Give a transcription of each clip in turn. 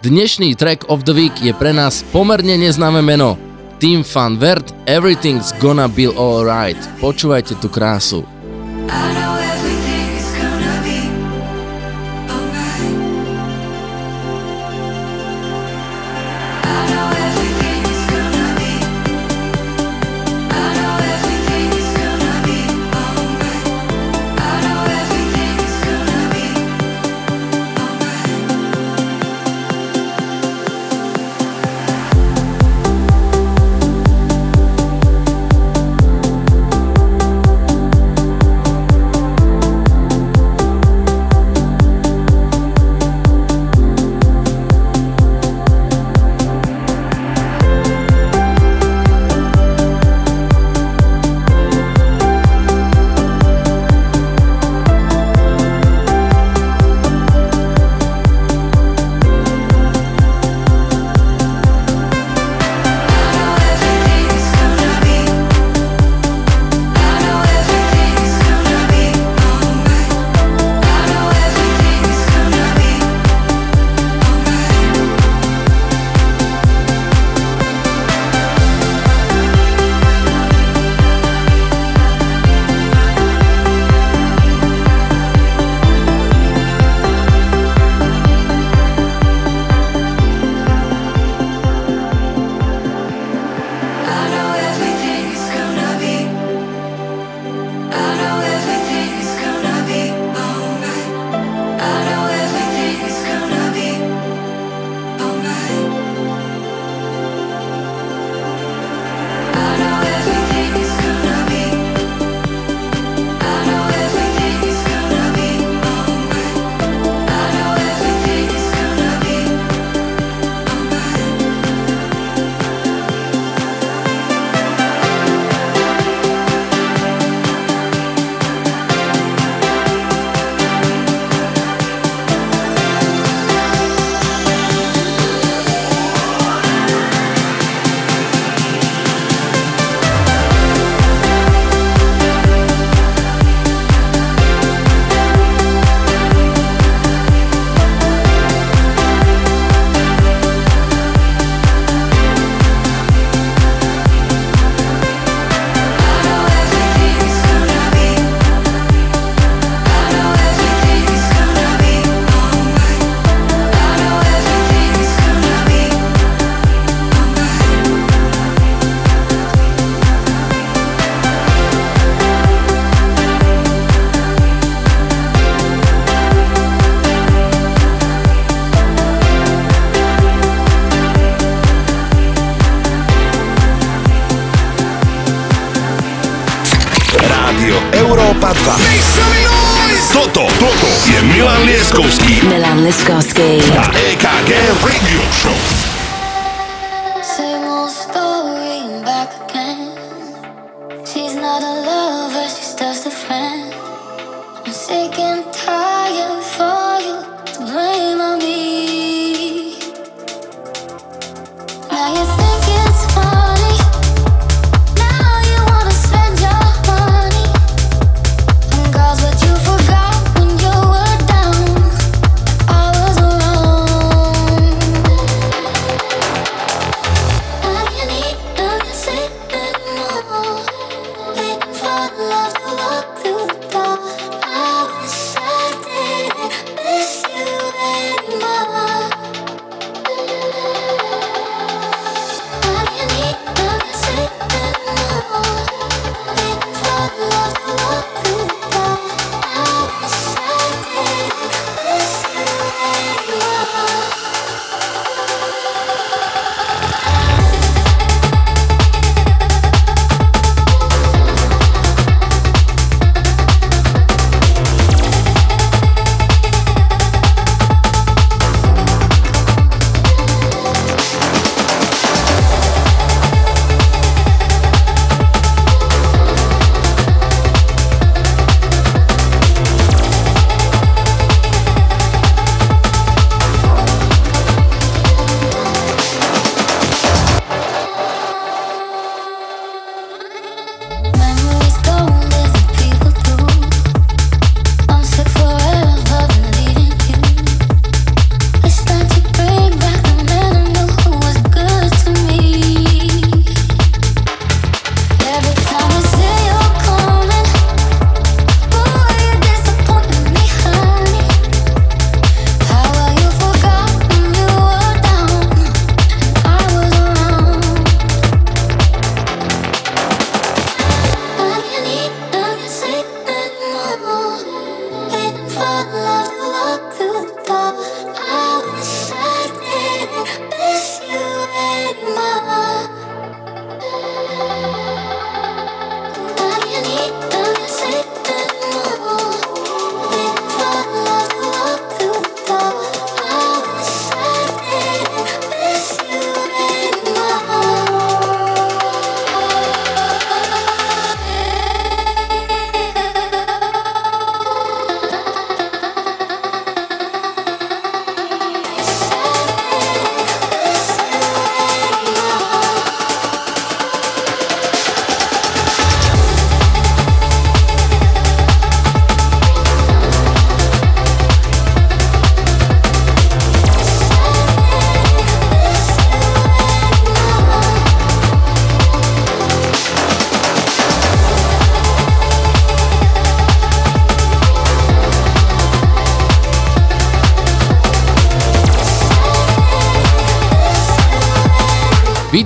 Dnešný track of the week je pre nás pomerne neznáme meno. Team Van Vert, Everything's Gonna Be Alright. Počúvajte tú krásu. I know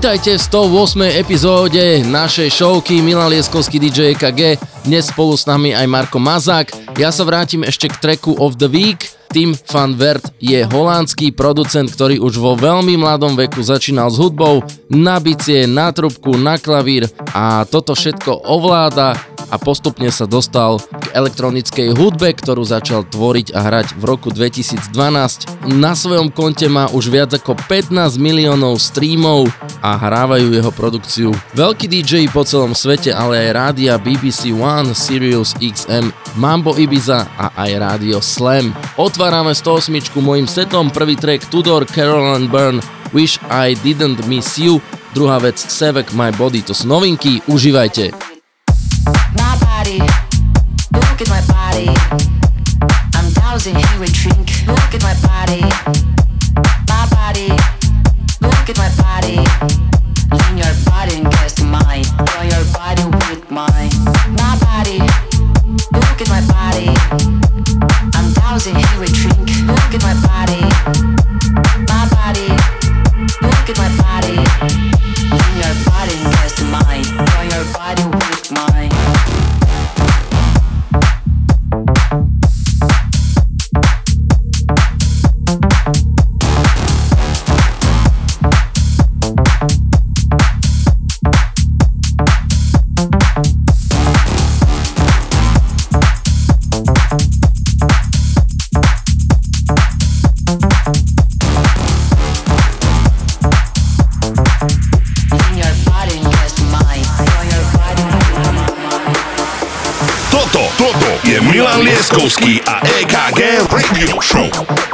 Vítajte v 108. epizóde našej showky Milan Lieskovský DJ EKG. Dnes spolu s nami aj Marko Mazák. Ja sa vrátim ešte k tracku of the week. Tim van Wert je holandský producent, ktorý už vo veľmi mladom veku začínal s hudbou, na bicie, na trubku, na klavír a toto všetko ovláda a postupne sa dostal k elektronickej hudbe, ktorú začal tvoriť a hrať v roku 2012. Na svojom konte má už viac ako 15 miliónov streamov a hrávajú jeho produkciu veľkí DJ po celom svete, ale aj rádia BBC One, Sirius XM, Mambo Ibiza a aj rádio Slam. Otvárame 108 mojim setom, prvý track Tudor Carolyn Byrne Wish I Didn't Miss You, druhá vec Sevek My Body, to sú novinky, užívajte. Look at my body. I'm dowsing here with drink. Look at my body. My body. Look at my body. drowsy, we drink. Look at my body. Little Show.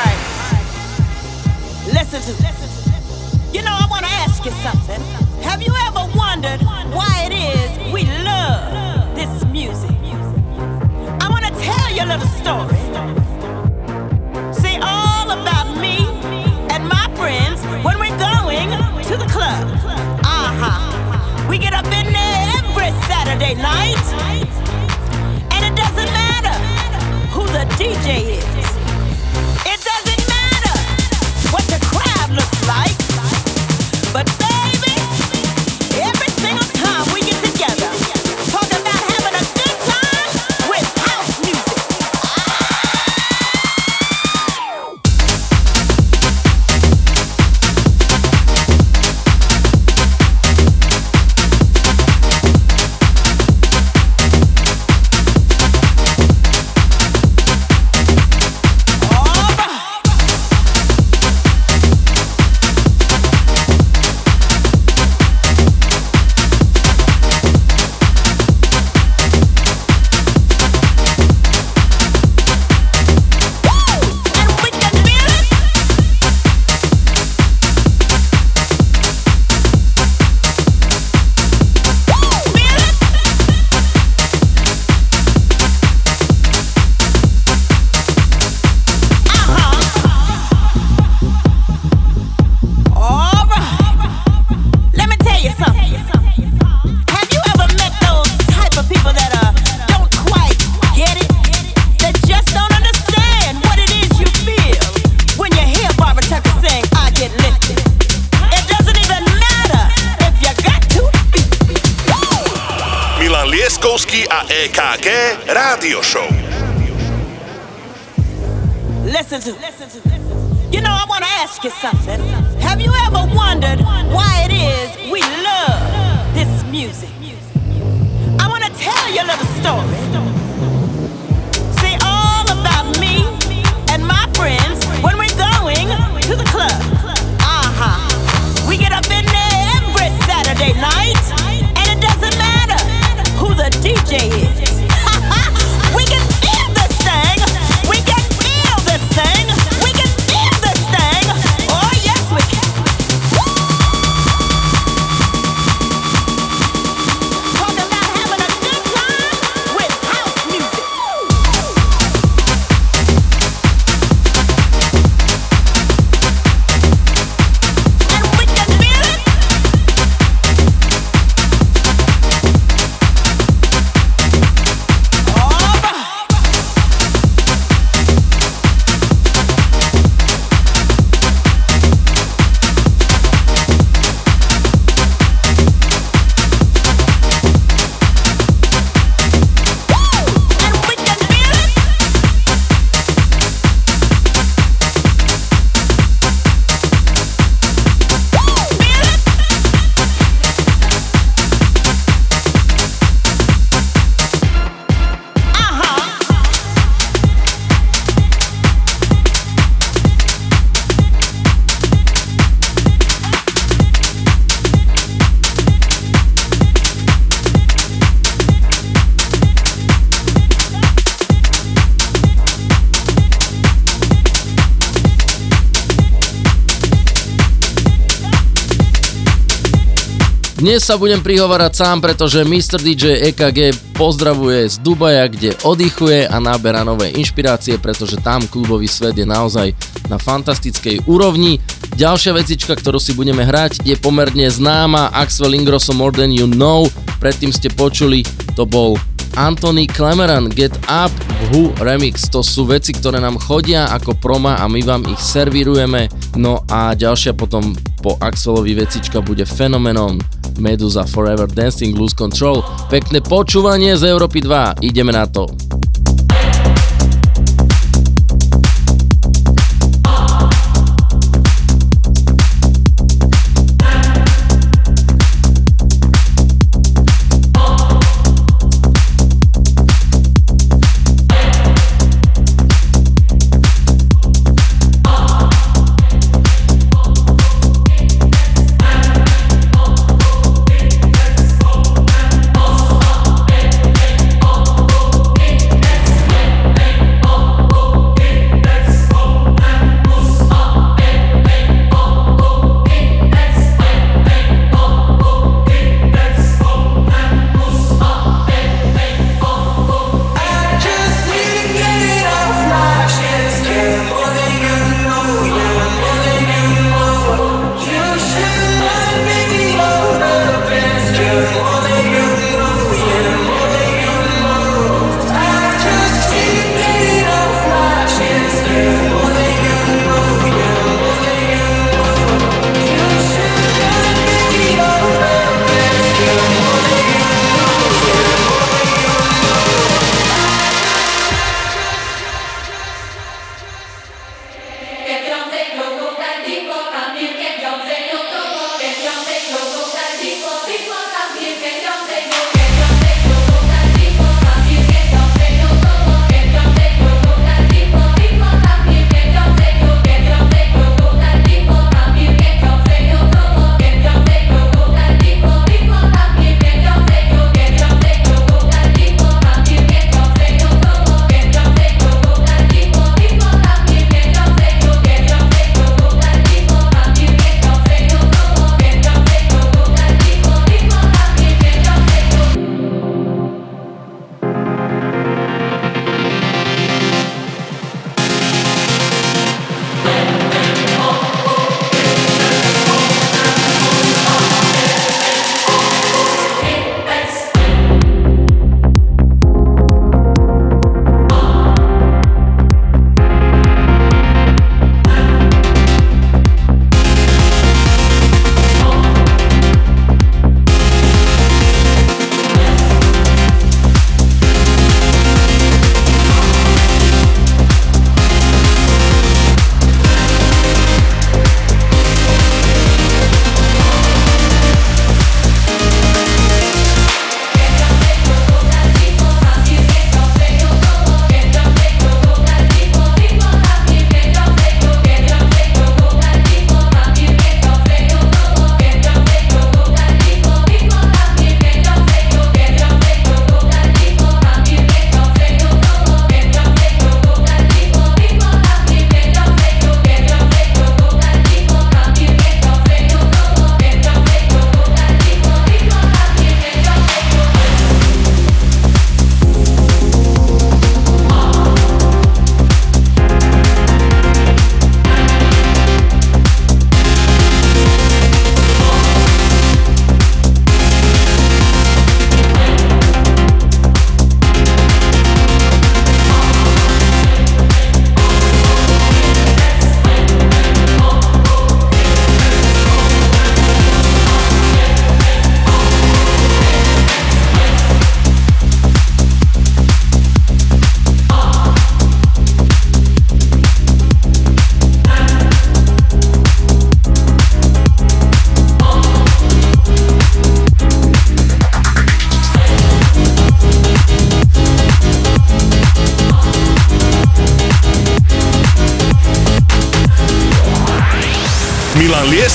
Dnes sa budem prihovárať sám, pretože Mr. DJ EKG pozdravuje z Dubaja, kde oddychuje a náberá nové inšpirácie, pretože tam klubový svet je naozaj na fantastickej úrovni. Ďalšia vecička, ktorú si budeme hrať, je pomerne známa Axel Ingrosso More Than You Know. Predtým ste počuli, to bol Anthony Clemeran Get Up Who Remix. To sú veci, ktoré nám chodia ako proma a my vám ich servírujeme. No a ďalšia potom po Axelovi vecička bude fenomenom Medusa Forever Dancing Lose Control. Pekné počúvanie z Európy 2, ideme na to.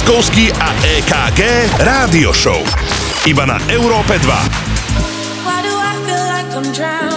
Leskovský a EKG Rádio Show. Iba na Európe 2. Why do I feel like I'm?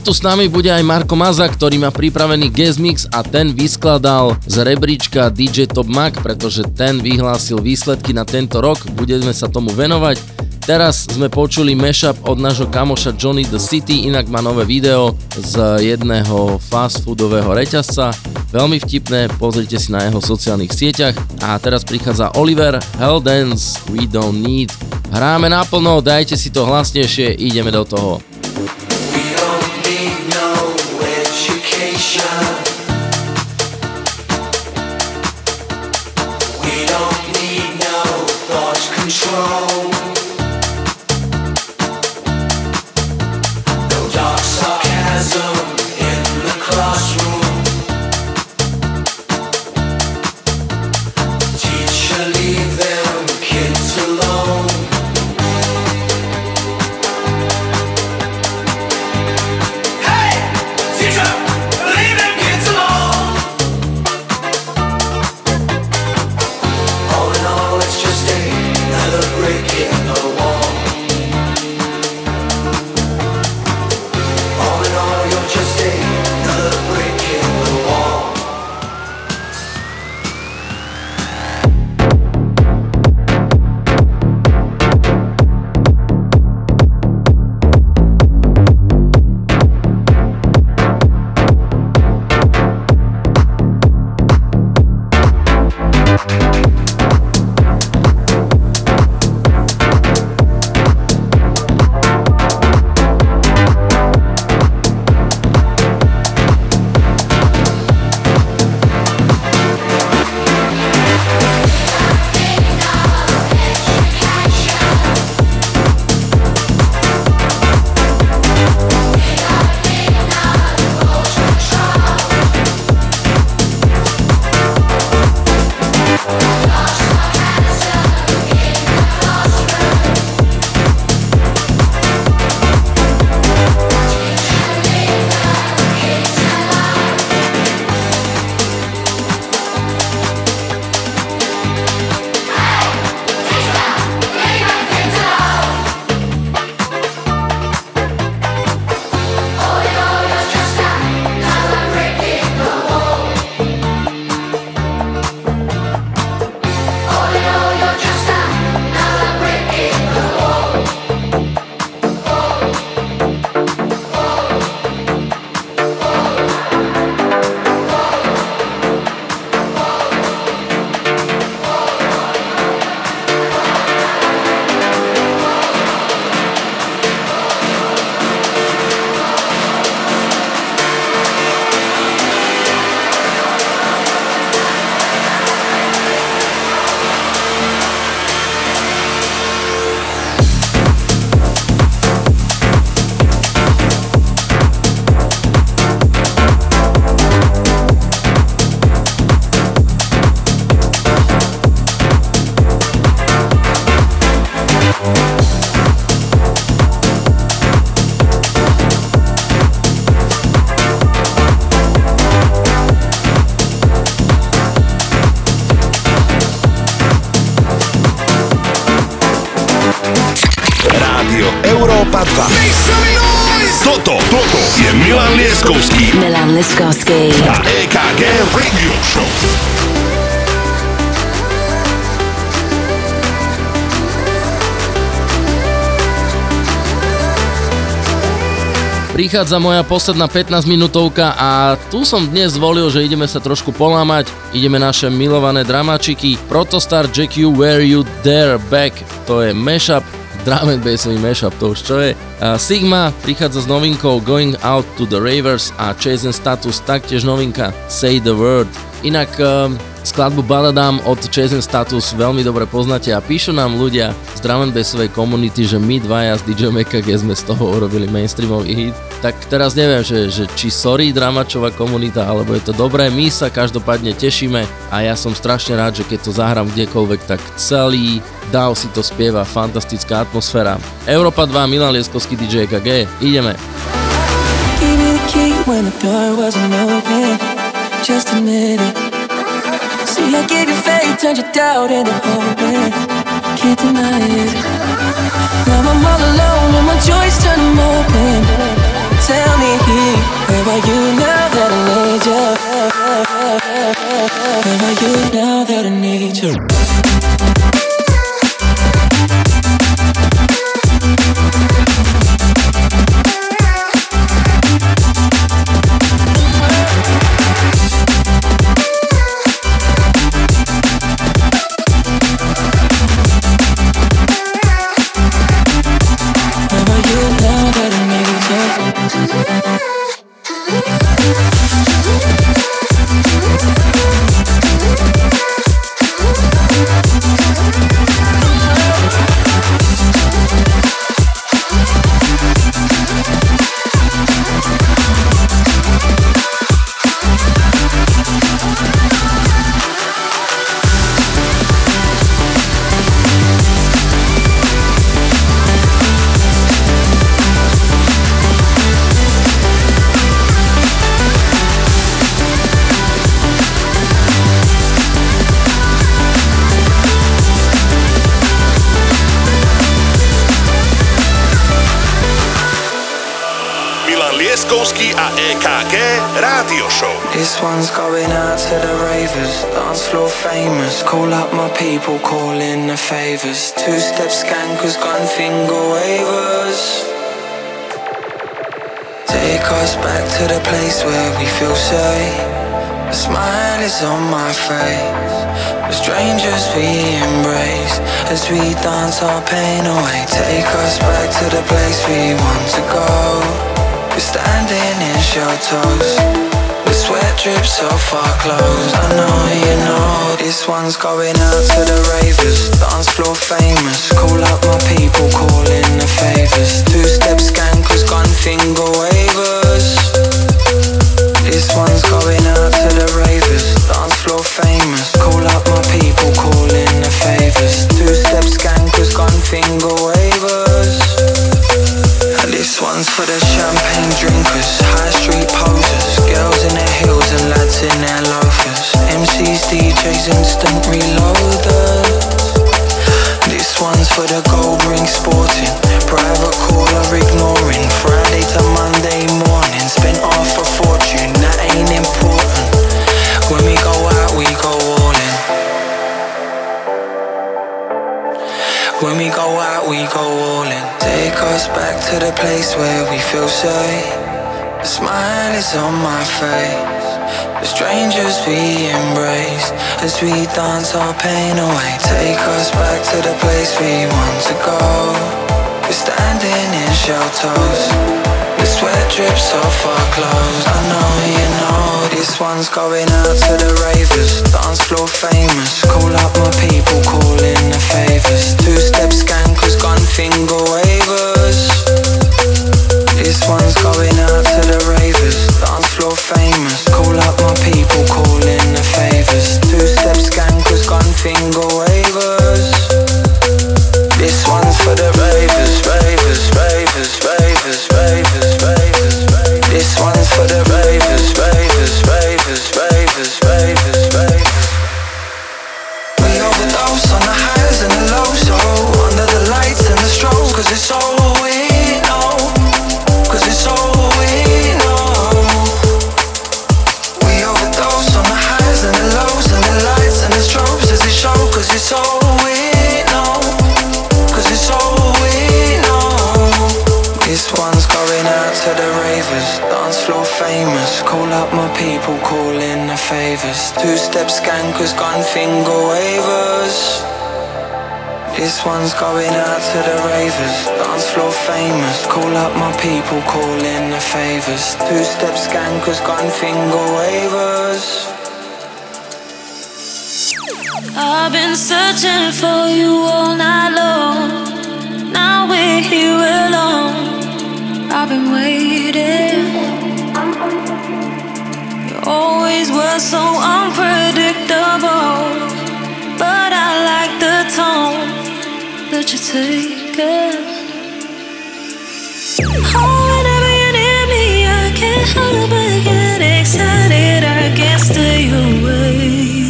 Tu s nami bude aj Marko Maza, ktorý má pripravený guest mix a ten vyskladal z rebríčka DJ Top Mac, pretože ten vyhlásil výsledky na tento rok, budeme sa tomu venovať. Teraz sme počuli mashup od nášho kamoša Johnny the City, inak má nové video z jedného fast foodového reťazca. Veľmi vtipné, pozrite si na jeho sociálnych sieťach. A teraz prichádza Oliver, Hell Dance, We Don't Need. Hráme naplno, dajte si to hlasnejšie, ideme do toho. Prichádza moja posledná 15 minútovka a tu som dnes zvolil, že ideme sa trošku polámať, ideme naše milované dramačiky. Protostar Jack You Where You Dare Back, to je mashup, drum and bassový mashup, to už čo je. A Sigma prichádza s novinkou Going Out to the Ravers a Chasing Status taktiež novinka Say the Word. Inak um, skladbu Baladám od Chasing Status veľmi dobre poznáte a píšu nám ľudia z drum and bassovej komunity, že my dvaja s DJ MKG sme z toho urobili mainstreamový hit tak teraz neviem, že, že či sorry dramačová komunita, alebo je to dobré, my sa každopádne tešíme a ja som strašne rád, že keď to zahrám kdekoľvek, tak celý DAO si to spieva, fantastická atmosféra. Európa 2, Milan Lieskovský DJ KG, ideme. Just admit it. See, I gave you faith, turned you doubt into hope. Can't deny it. Now I'm all alone and my joys turn them open. Tell me, where are you now that I need you? Where are you now that I need you? Skankers, gun finger wavers. Take us back to the place where we feel safe. A smile is on my face. The strangers we embrace as we dance our pain away. Take us back to the place we want to go. We're standing in shelters. The sweat drips off our clothes. I know you know this one's going out to the ravers. Dance floor famous. Call up my people, call in the favors. Two step skankers, gun finger wavers. This one's going out to the ravers. Dance floor famous. Call up my people, call in the favors. Two step skankers, gun finger wavers. This one's for the champagne drinkers, high street posers, girls in their heels and lads in their loafers, MCs, DJs, instant reloaders. This one's for the gold ring sporting, private caller ignoring, Friday to Monday morning, spent fortune, that ain't important. When we go out, we go all in. When we go out, we go all in. Take us back to the place where we feel safe. A smile is on my face. The strangers we embrace as we dance our pain away. Take us back to the place we want to go. We're standing in shelters. The sweat drips off our clothes. I know you know this one's going out to the ravers. Dance floor famous. Call up my people, call in the favors. Two step skankers, gun finger wavers. This one's going out to the ravers. Dance floor famous. Call up my people, call in the favors. Two step skankers, gun finger wavers. Skankers, gun finger wavers. This one's going out to the ravers, dance floor famous. Call up my people, call in the favors. Two step skankers, gun finger wavers. I've been searching for you all night long. Now we're here alone. I've been waiting. Always were so unpredictable. But I like the tone that you take. Oh, whenever you're near me, I can't help but get excited. I can't stay away.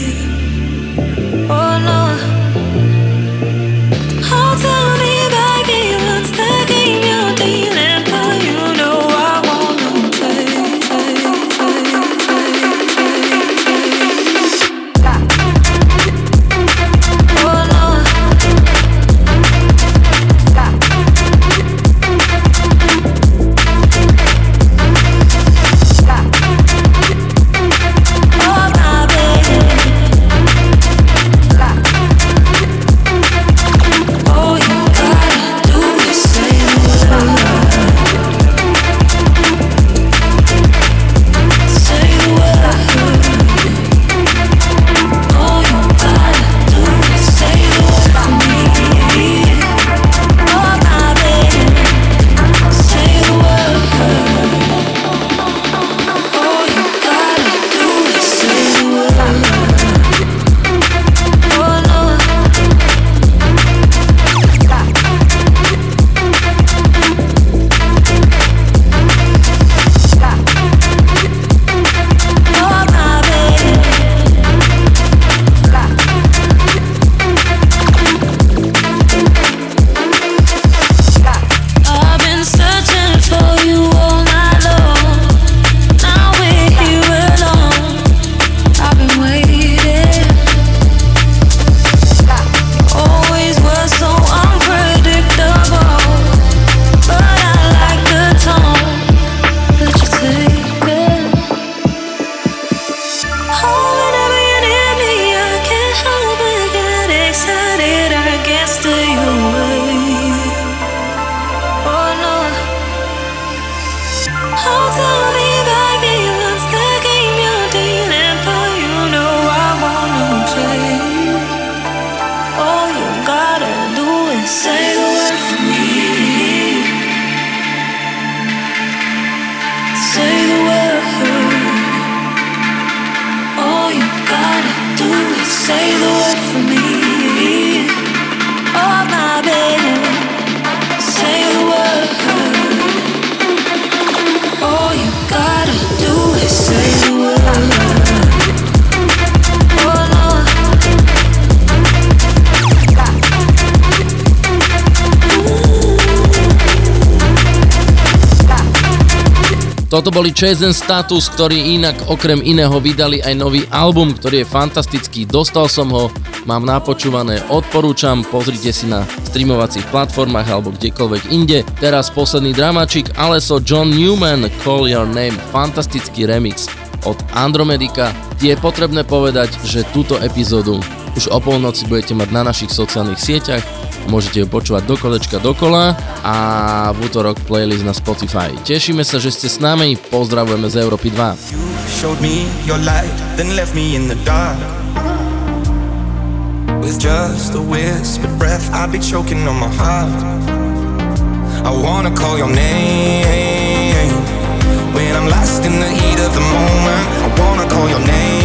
Toto boli Chasen Status, ktorí inak okrem iného vydali aj nový album, ktorý je fantastický. Dostal som ho, mám napočúvané, odporúčam, pozrite si na streamovacích platformách alebo kdekoľvek inde. Teraz posledný dramačik, Aleso John Newman, Call Your Name, fantastický remix od Andromedika. Je potrebné povedať, že túto epizódu už o polnoci budete mať na našich sociálnych sieťach, môžete ju počúvať do kolečka dokola a v útorok playlist na Spotify. Tešíme sa, že ste s nami, pozdravujeme z Európy 2. With just a whispered breath, I'd be choking on my heart. I wanna call your name when I'm lost in the heat of the moment. I wanna call your name,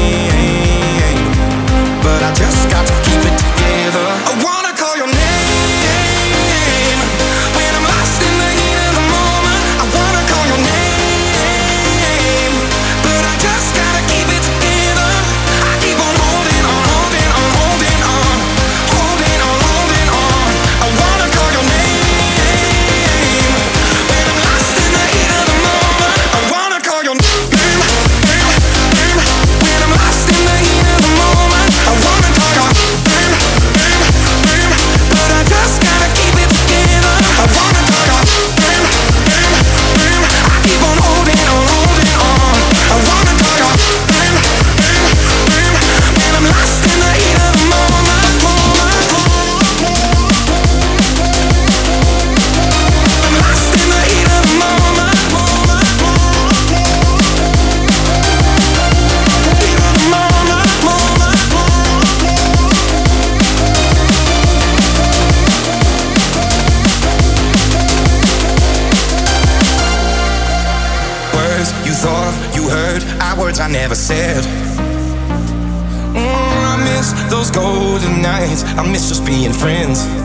never said. Mm, I miss those golden nights. I miss just being friends.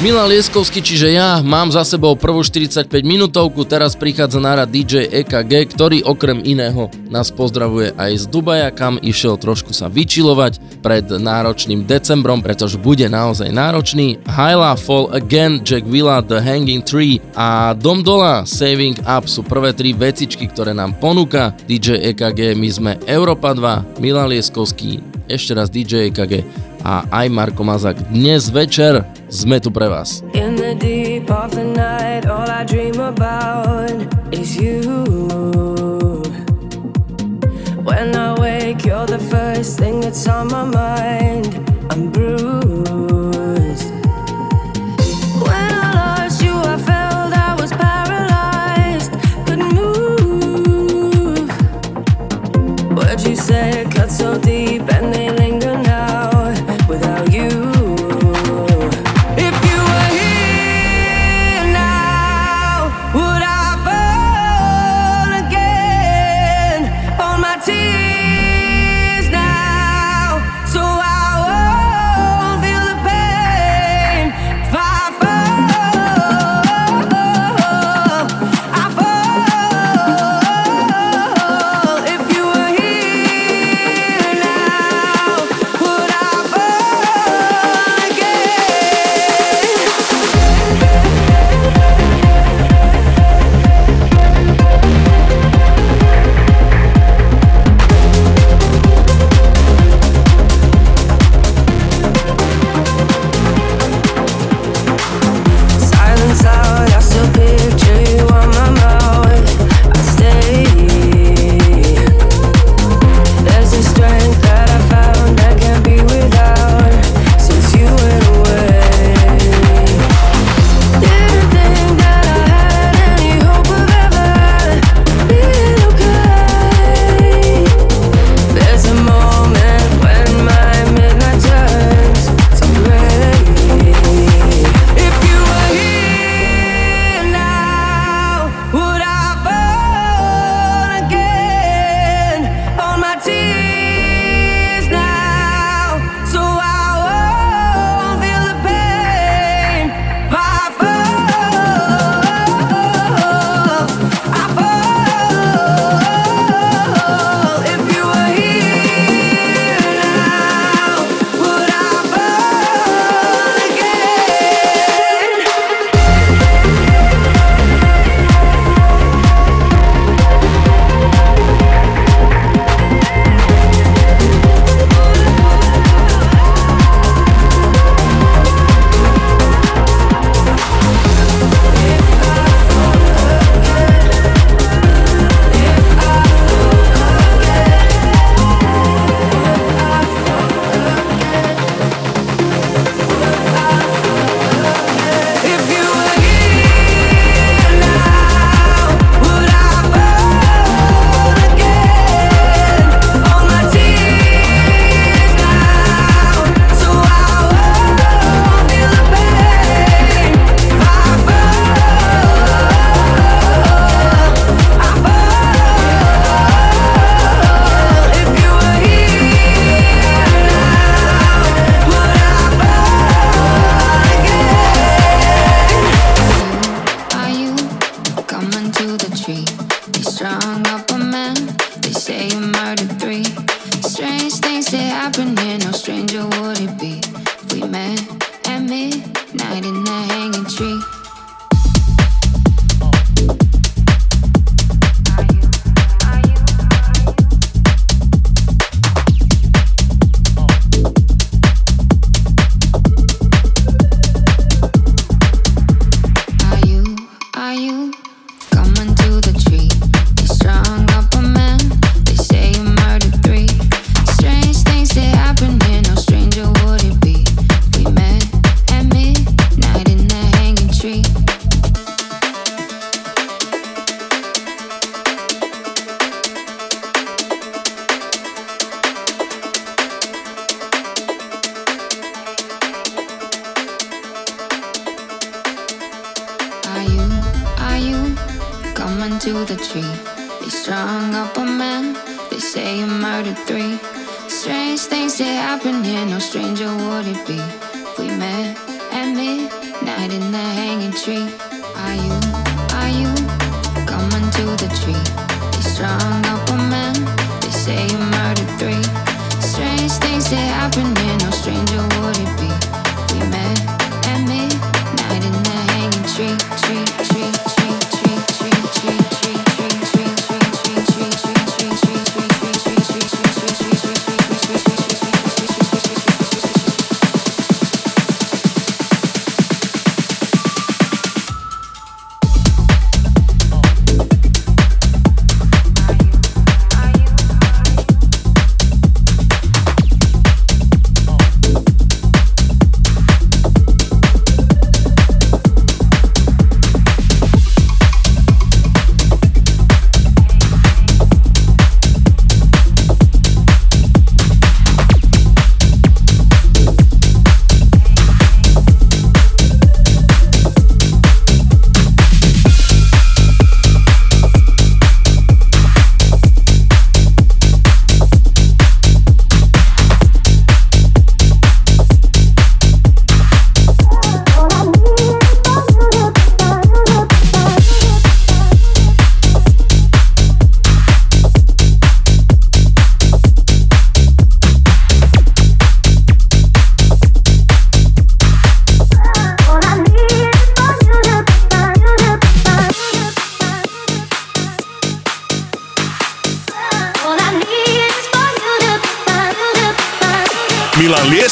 Milan Lieskovský, čiže ja mám za sebou prvú 45 minútovku, teraz prichádza na rad DJ EKG, ktorý okrem iného nás pozdravuje aj z Dubaja, kam išiel trošku sa vyčilovať pred náročným decembrom, pretože bude naozaj náročný. Hyla Fall Again, Jack Villa, The Hanging Tree a Dom Dola, Saving Up sú prvé tri vecičky, ktoré nám ponúka DJ EKG. My sme Europa 2, Milan Lieskovský, ešte raz DJ EKG a aj Marko Mazak. Dnes večer sme tu pre vás. In the deep of the night, all I dream about is you. When I wake, you're the first thing that's on my mind. I'm bruised.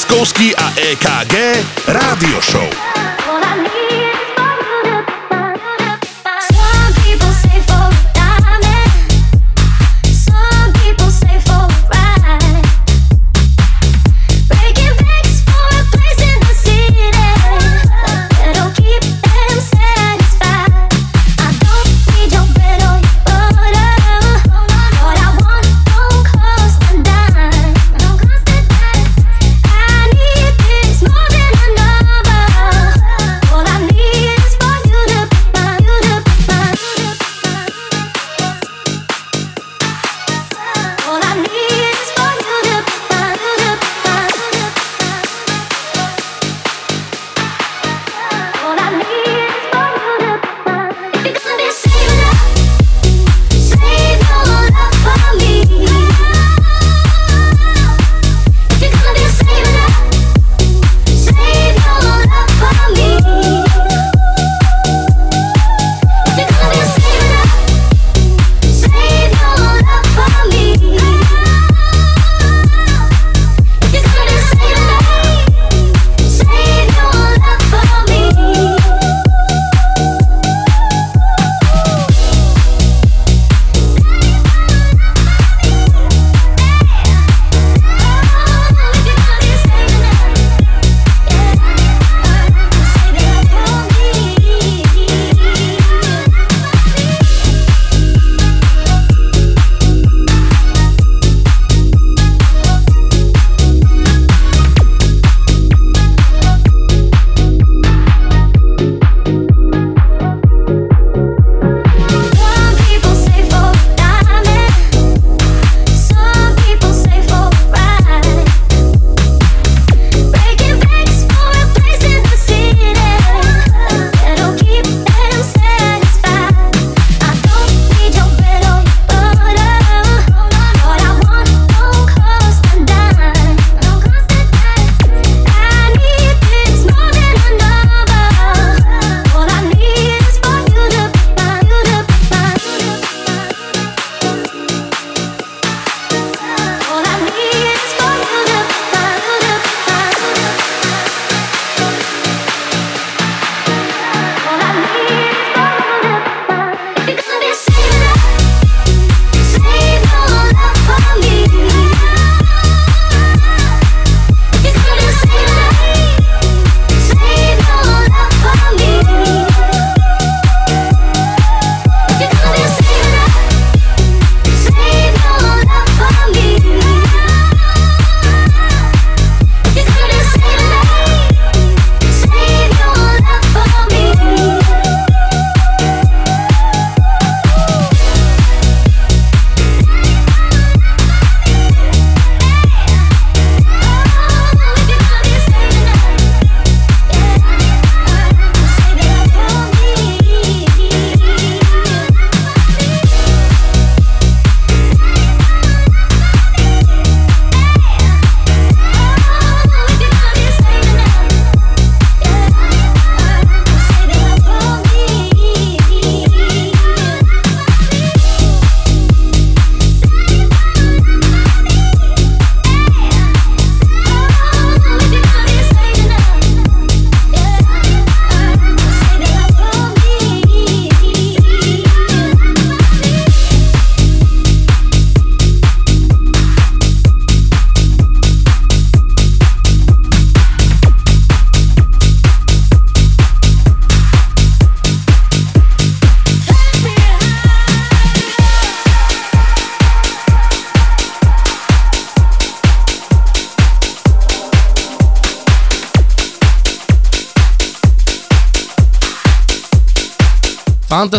Skolsky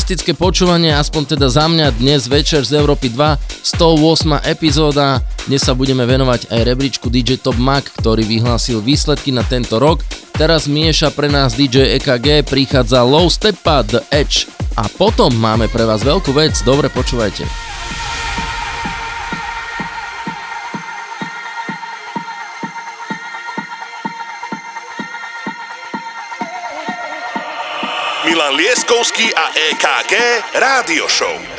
Fantastické počúvanie, aspoň teda za mňa dnes večer z Európy 2, 108. epizóda. Dnes sa budeme venovať aj rebríčku DJ Top Mac, ktorý vyhlásil výsledky na tento rok. Teraz mieša pre nás DJ EKG, prichádza Low Stepa The Edge. A potom máme pre vás veľkú vec, dobre počúvajte. Milan Lieskovský a EKG Rádio Show.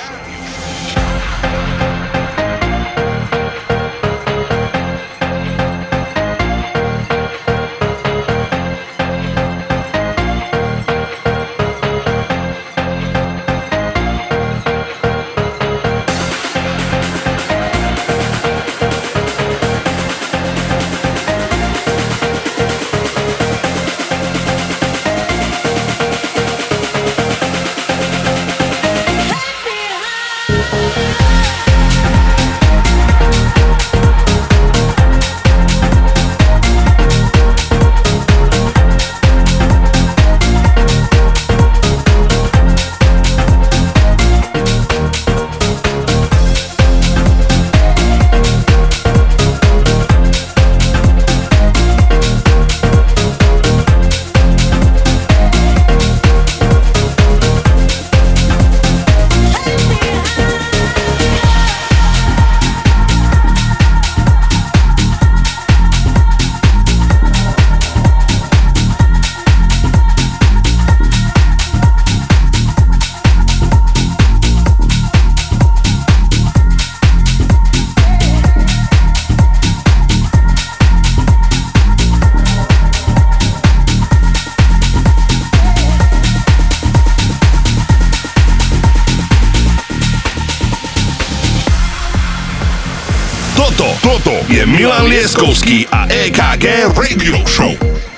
EKG Radio Show.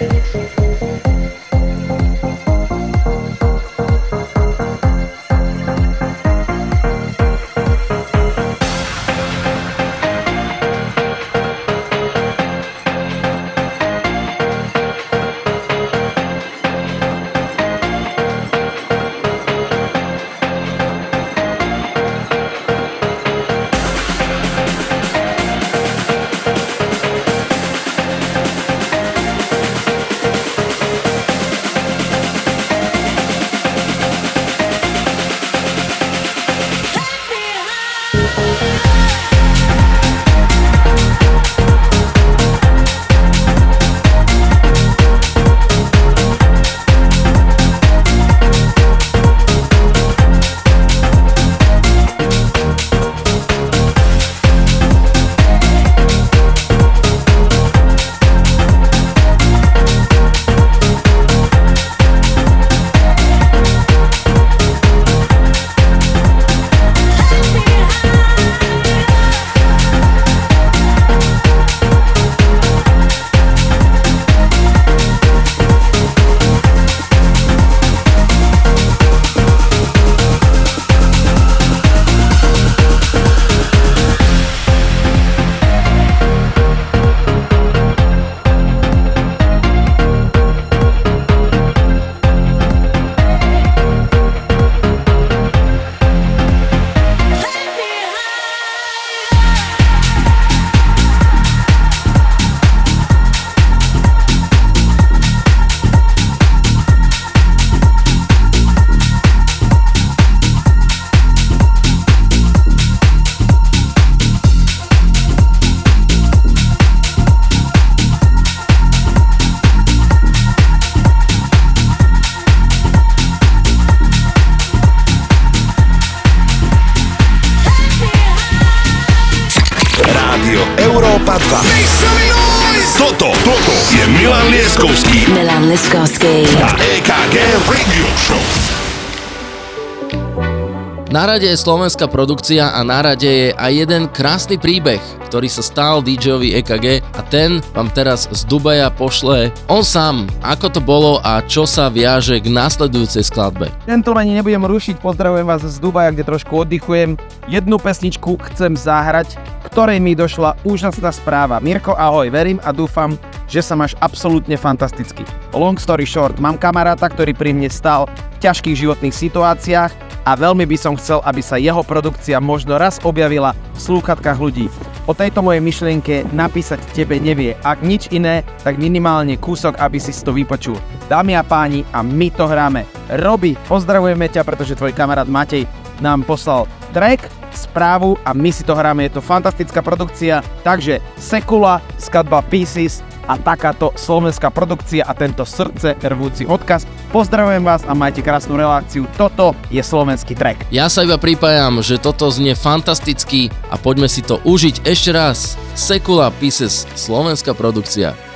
Slovenská produkcia a na je aj jeden krásny príbeh, ktorý sa stal DJovi EKG a ten vám teraz z Dubaja pošle on sám, ako to bolo a čo sa viaže k následujúcej skladbe. Gentlemani, nebudem rušiť, pozdravujem vás z Dubaja, kde trošku oddychujem. Jednu pesničku chcem zahrať, ktorej mi došla úžasná správa. Mirko, ahoj, verím a dúfam, že sa máš absolútne fantasticky. Long story short, mám kamaráta, ktorý pri mne stal v ťažkých životných situáciách a veľmi by som chcel, aby sa jeho produkcia možno raz objavila v slúchatkách ľudí. O tejto mojej myšlienke napísať tebe nevie. Ak nič iné, tak minimálne kúsok, aby si to vypočul. Dámy a páni, a my to hráme. Robi, pozdravujeme ťa, pretože tvoj kamarát Matej nám poslal track, správu a my si to hráme. Je to fantastická produkcia, takže Sekula, skladba Pieces a takáto slovenská produkcia a tento srdce rvúci odkaz. Pozdravujem vás a majte krásnu reláciu. Toto je slovenský track. Ja sa iba pripájam, že toto znie fantasticky a poďme si to užiť ešte raz. Sekula Pieces, slovenská produkcia.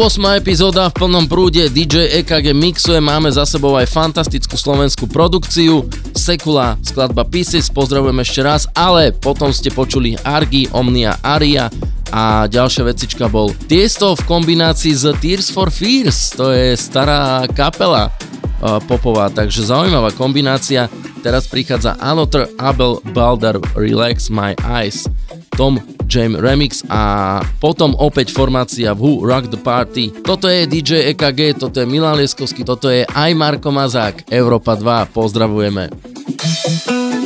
...108. epizóda v plnom prúde DJ EKG mixuje, máme za sebou aj fantastickú slovenskú produkciu, Sekula, skladba Pieces, pozdravujem ešte raz, ale potom ste počuli Argy, Omnia, Aria a ďalšia vecička bol Tiesto v kombinácii s Tears for Fears, to je stará kapela uh, popová, takže zaujímavá kombinácia. Teraz prichádza Another Abel Balder Relax My Eyes, Tom Jam Remix a potom opäť formácia Who Rock the Party. Toto je DJ EKG, toto je Milan Lieskovský, toto je aj Marko Mazák, Európa 2, pozdravujeme. Relax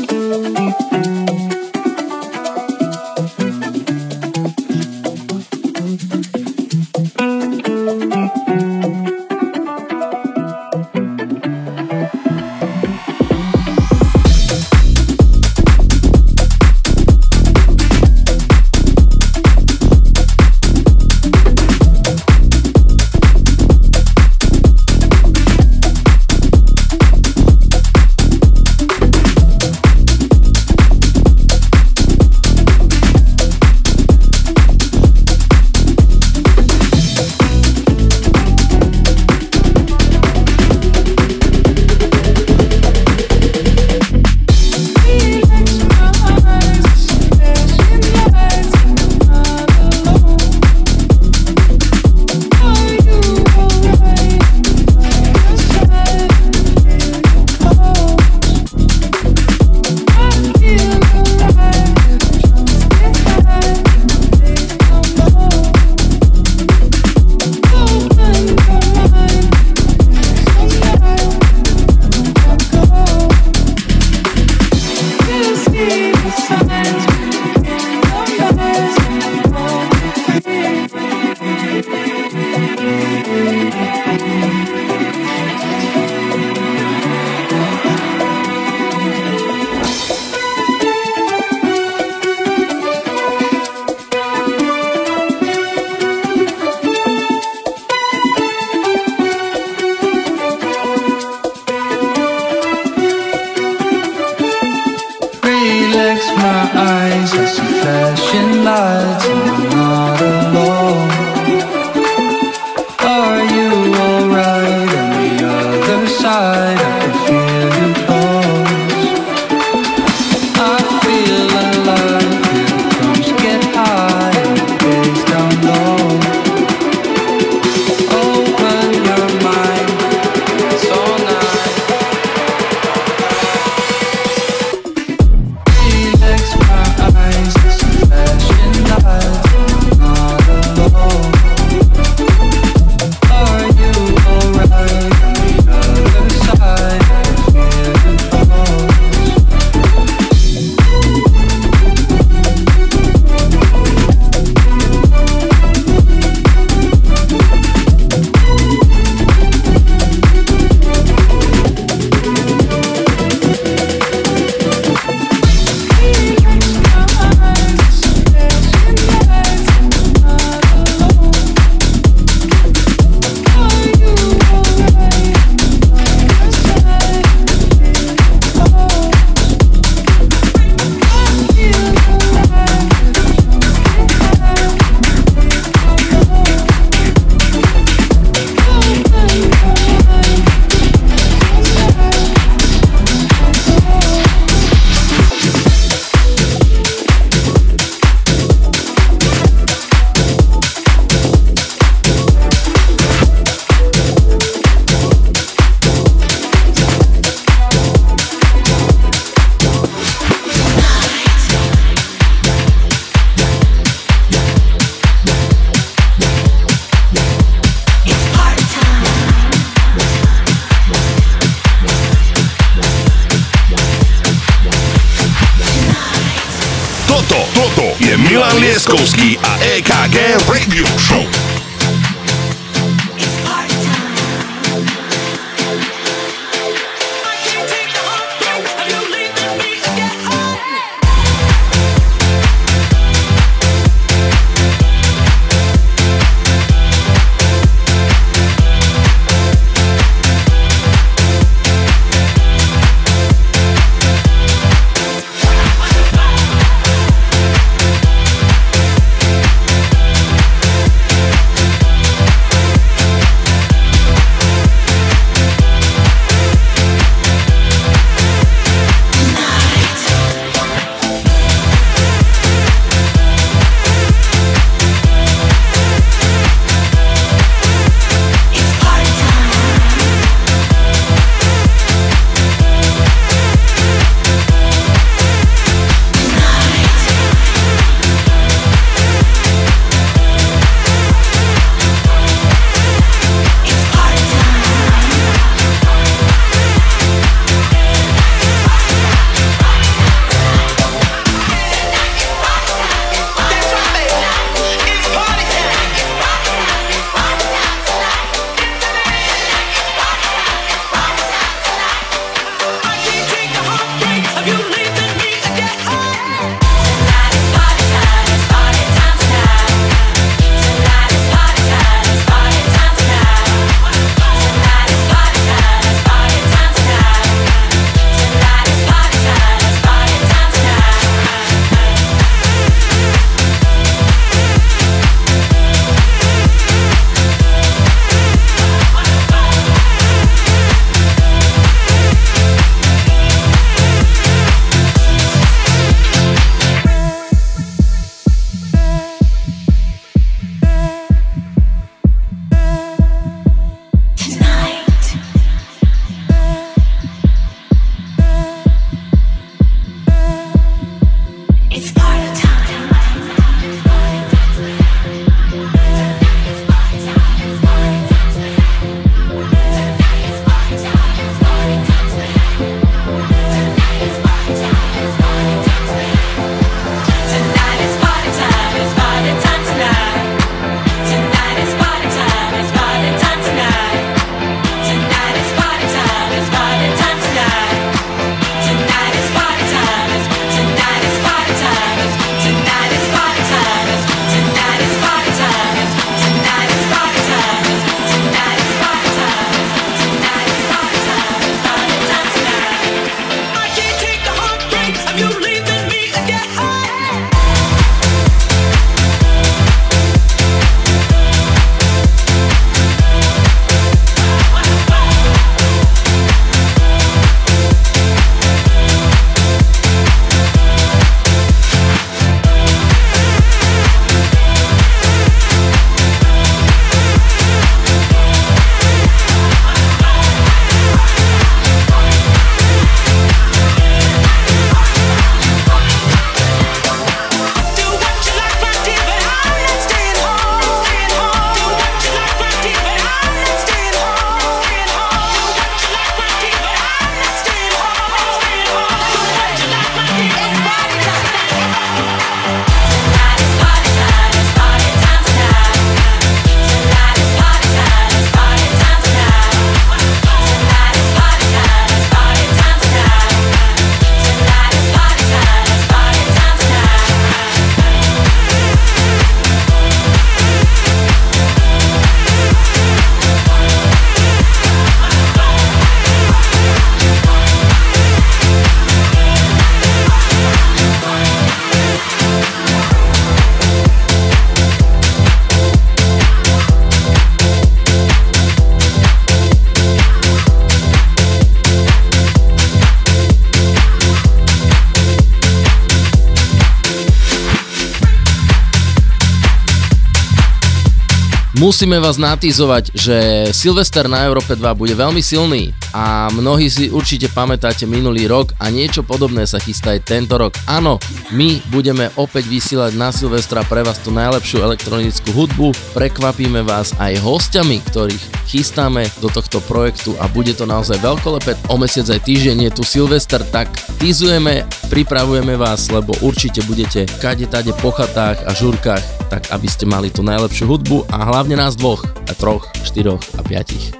Musíme vás natýzovať, že Silvester na Európe 2 bude veľmi silný a mnohí si určite pamätáte minulý rok a niečo podobné sa chystá aj tento rok. Áno, my budeme opäť vysielať na Silvestra pre vás tú najlepšiu elektronickú hudbu, prekvapíme vás aj hostiami, ktorých chystáme do tohto projektu a bude to naozaj veľkolepé. O mesiac aj týždeň je tu Silvester, tak týzujeme, pripravujeme vás, lebo určite budete kade tade po chatách a žurkách, tak aby ste mali tú najlepšiu hudbu a hlavne nás dvoch, a troch, štyroch a piatich.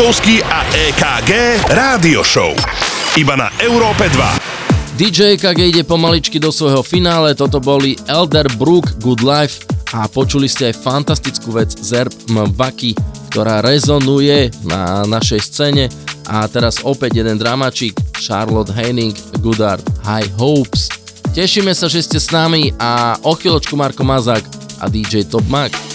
Lieskovský a EKG Rádio Show. Iba na Európe 2. DJ EKG ide pomaličky do svojho finále, toto boli Elder Brook Good Life a počuli ste aj fantastickú vec Zerb Mbaki, ktorá rezonuje na našej scéne a teraz opäť jeden dramačík Charlotte Henning Goodard High Hopes. Tešíme sa, že ste s nami a o chvíľočku Marko Mazák a DJ Top Mac.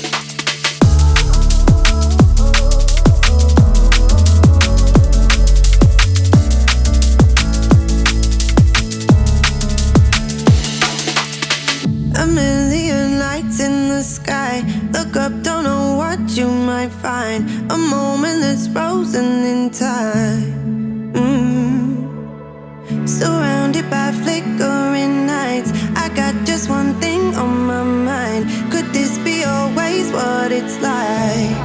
Frozen in time. Mm. Surrounded by flickering nights. I got just one thing on my mind. Could this be always what it's like?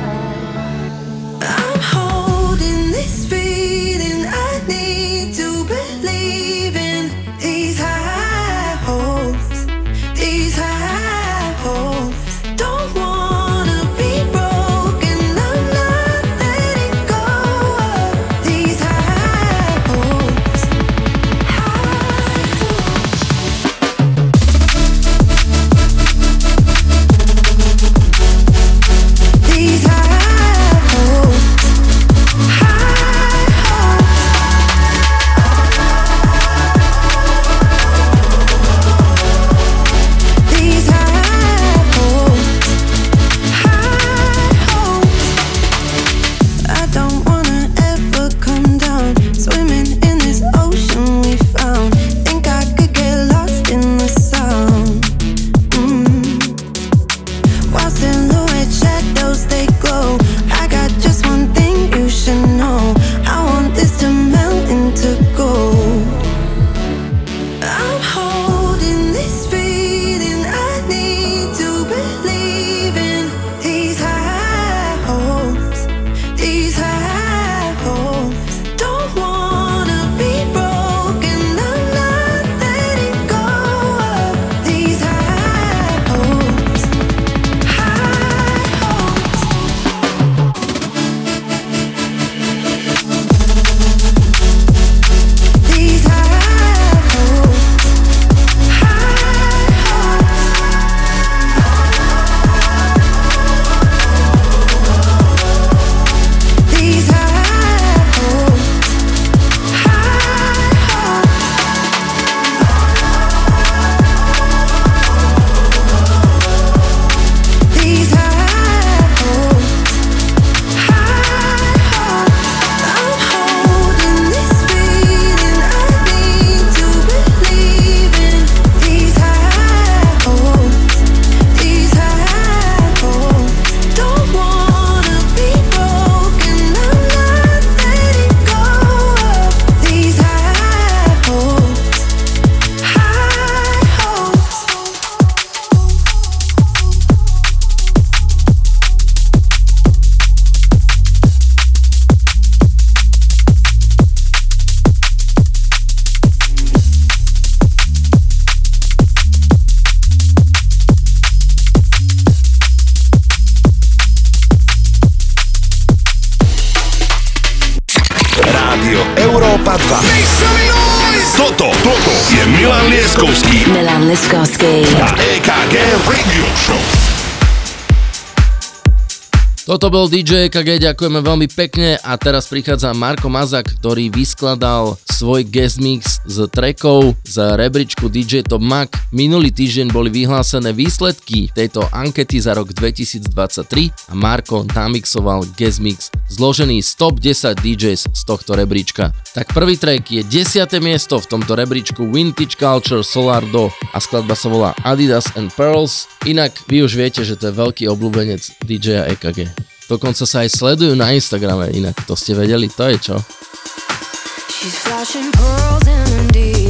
Toto bol DJ EKG, ďakujeme veľmi pekne a teraz prichádza Marko Mazak, ktorý vyskladal svoj guest mix z trackov z rebríčku DJ Top Mac. Minulý týždeň boli vyhlásené výsledky tejto ankety za rok 2023 a Marko namixoval guest mix zložený z top 10 DJs z tohto rebríčka. Tak prvý track je 10. miesto v tomto rebríčku Vintage Culture Solardo a skladba sa volá Adidas and Pearls. Inak vy už viete, že to je veľký obľúbenec DJ EKG. Dokonca sa aj sledujú na Instagrame, inak to ste vedeli, to je čo? She's flashing pearls Adidas.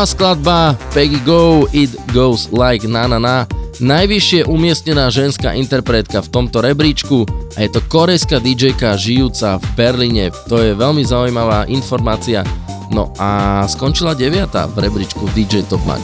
No skladba Peggy Go, It Goes Like Na Na Na, najvyššie umiestnená ženská interpretka v tomto rebríčku a je to korejská DJka žijúca v Berlíne. To je veľmi zaujímavá informácia. No a skončila 9. v rebríčku DJ Top Mag.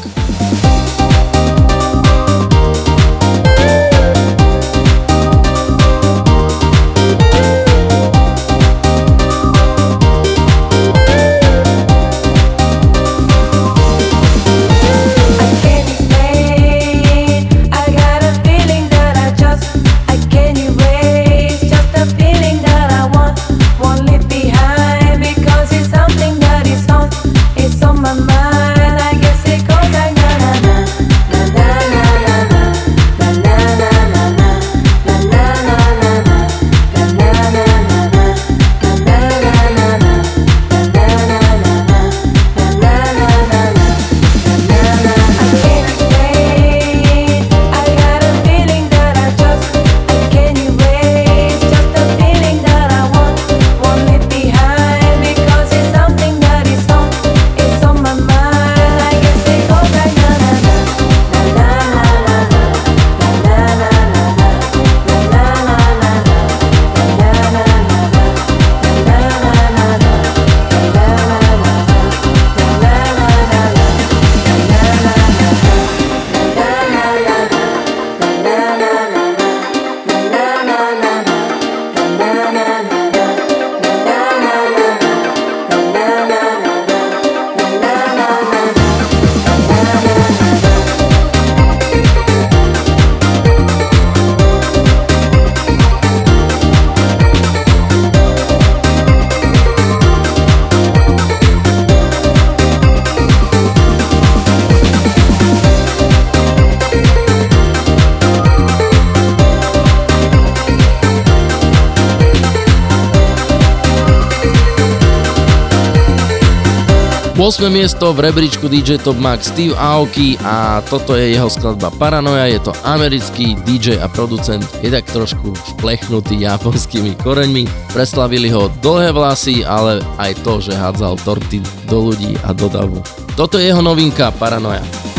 8. miesto v rebríčku DJ Top Max Steve Aoki a toto je jeho skladba Paranoia, je to americký DJ a producent, je tak trošku šplechnutý japonskými koreňmi. Preslavili ho dlhé vlasy, ale aj to, že hádzal torty do ľudí a do davu. Toto je jeho novinka Paranoia.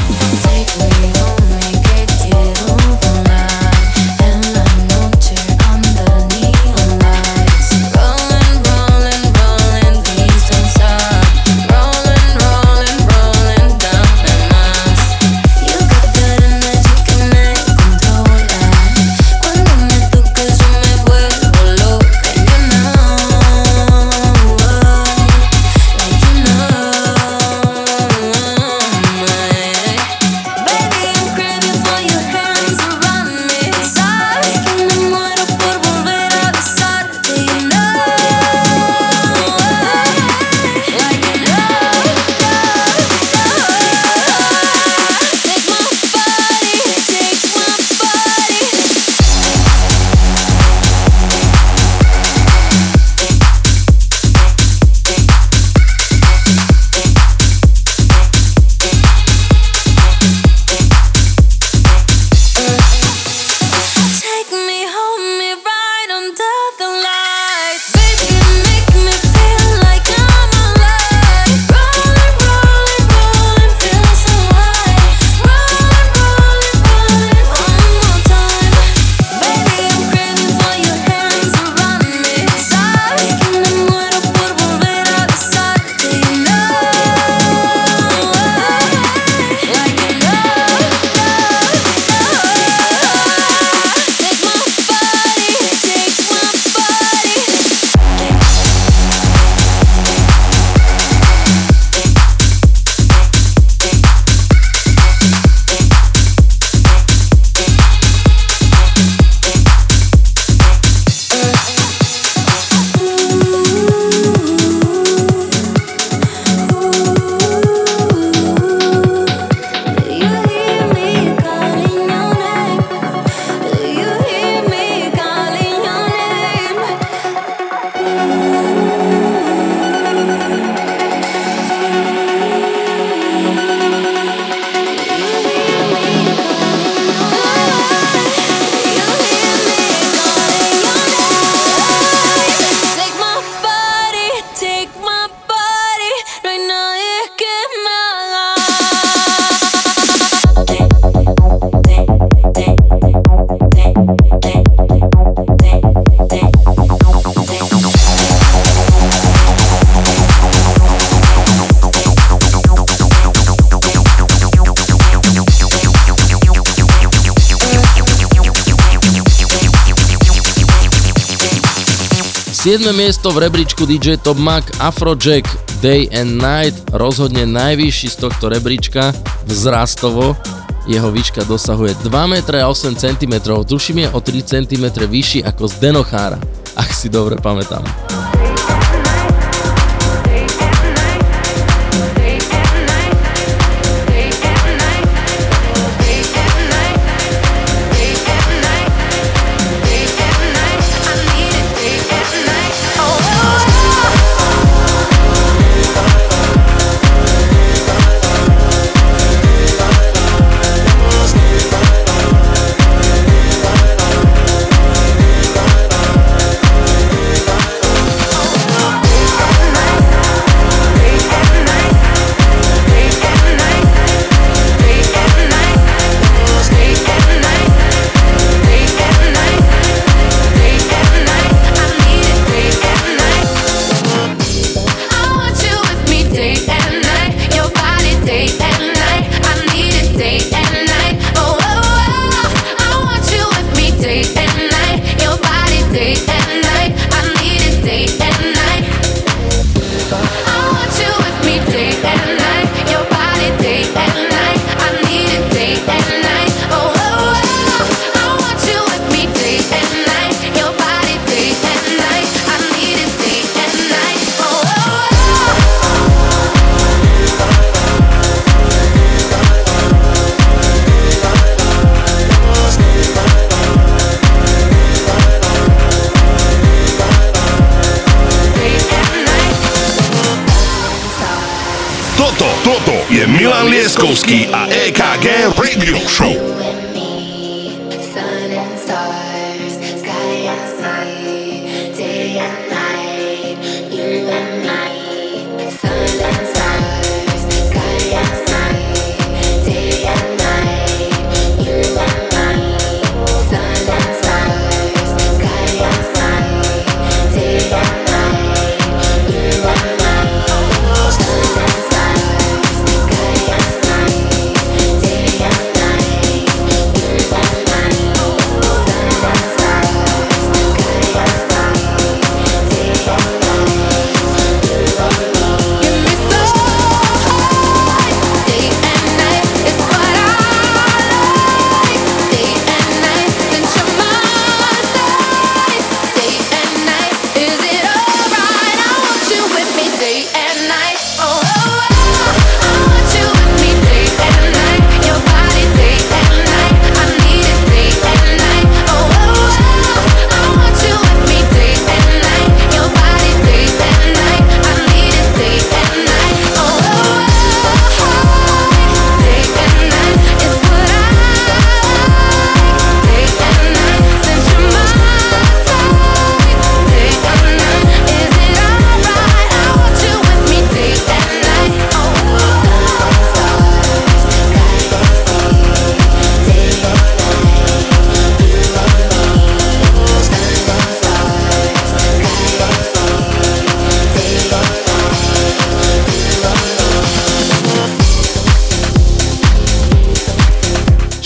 7. miesto v rebríčku DJ Top Mac Afrojack Day and Night, rozhodne najvyšší z tohto rebríčka vzrastovo. Jeho výška dosahuje 2 m 8 cm, tuším je o 3 cm vyšší ako z Denochára, ak si dobre pamätám.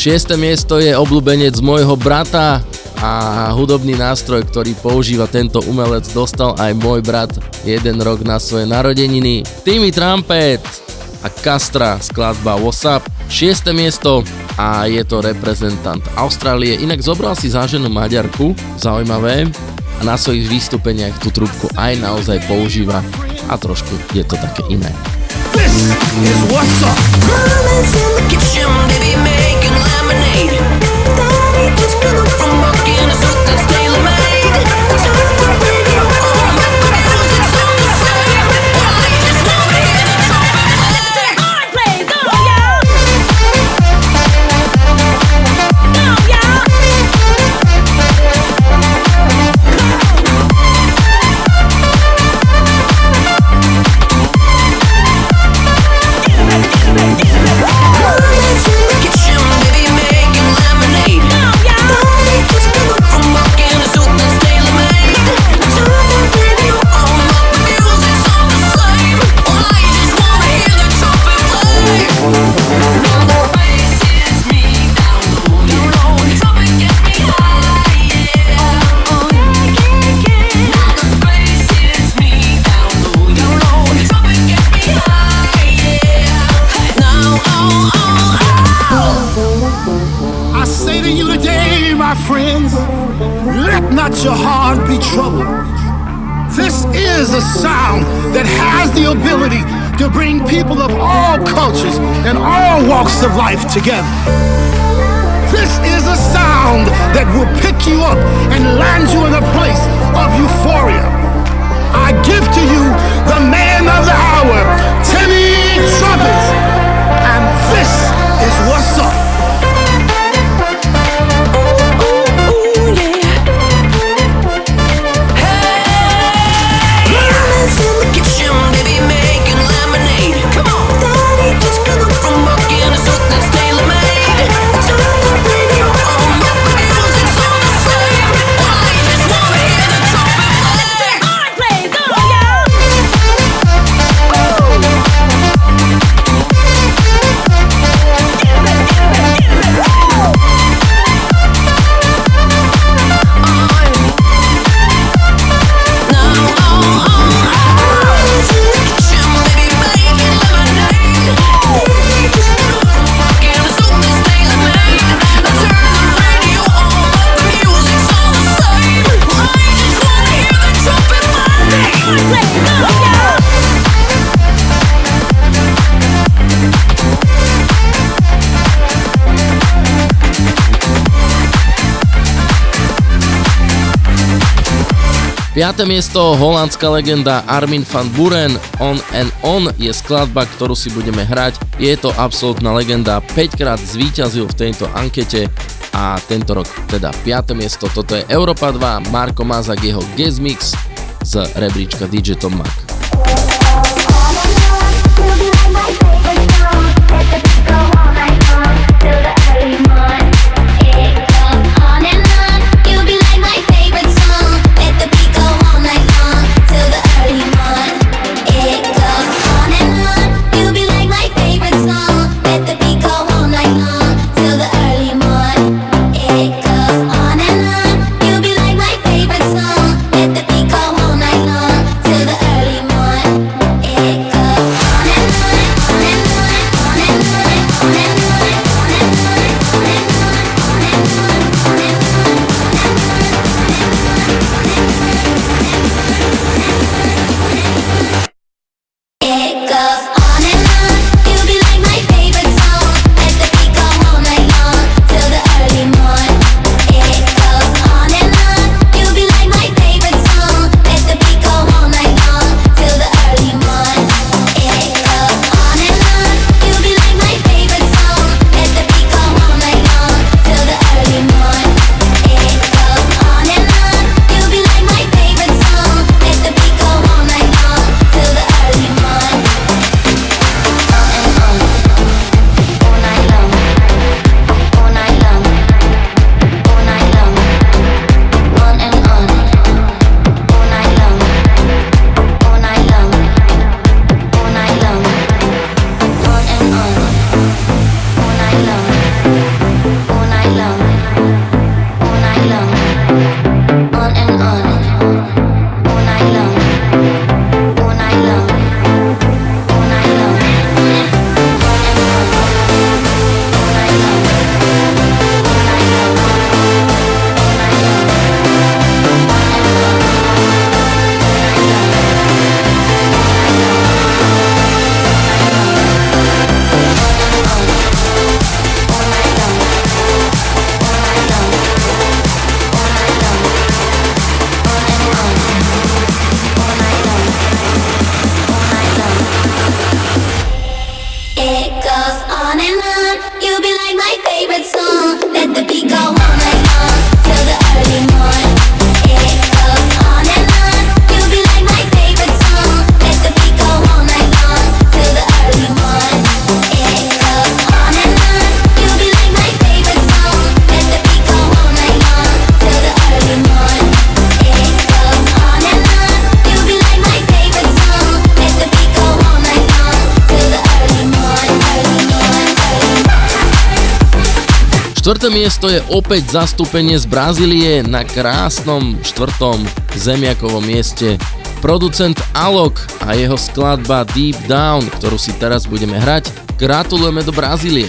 Šieste miesto je obľúbenec môjho brata a hudobný nástroj, ktorý používa tento umelec, dostal aj môj brat jeden rok na svoje narodeniny. Timmy Trumpet a Castra skladba WhatsApp. Šieste miesto a je to reprezentant Austrálie. Inak zobral si za Maďarku, zaujímavé, a na svojich vystúpeniach tú trubku aj naozaj používa a trošku je to také iné. This is what's up. Ooh. to bring people of all cultures and all walks of life together. This is a sound that will pick you up and land you in a place of euphoria. I give to you the man of the hour, Timmy Trumpets. And this is what's up. 5. miesto holandská legenda Armin van Buren On and On je skladba, ktorú si budeme hrať. Je to absolútna legenda, 5 krát zvíťazil v tejto ankete a tento rok teda 5. miesto. Toto je Europa 2, Marko Mazak, jeho Gezmix z rebríčka DJ Tom Mac. Štvrté miesto je opäť zastúpenie z Brazílie na krásnom štvrtom zemiakovom mieste. Producent Alok a jeho skladba Deep Down, ktorú si teraz budeme hrať, gratulujeme do Brazílie.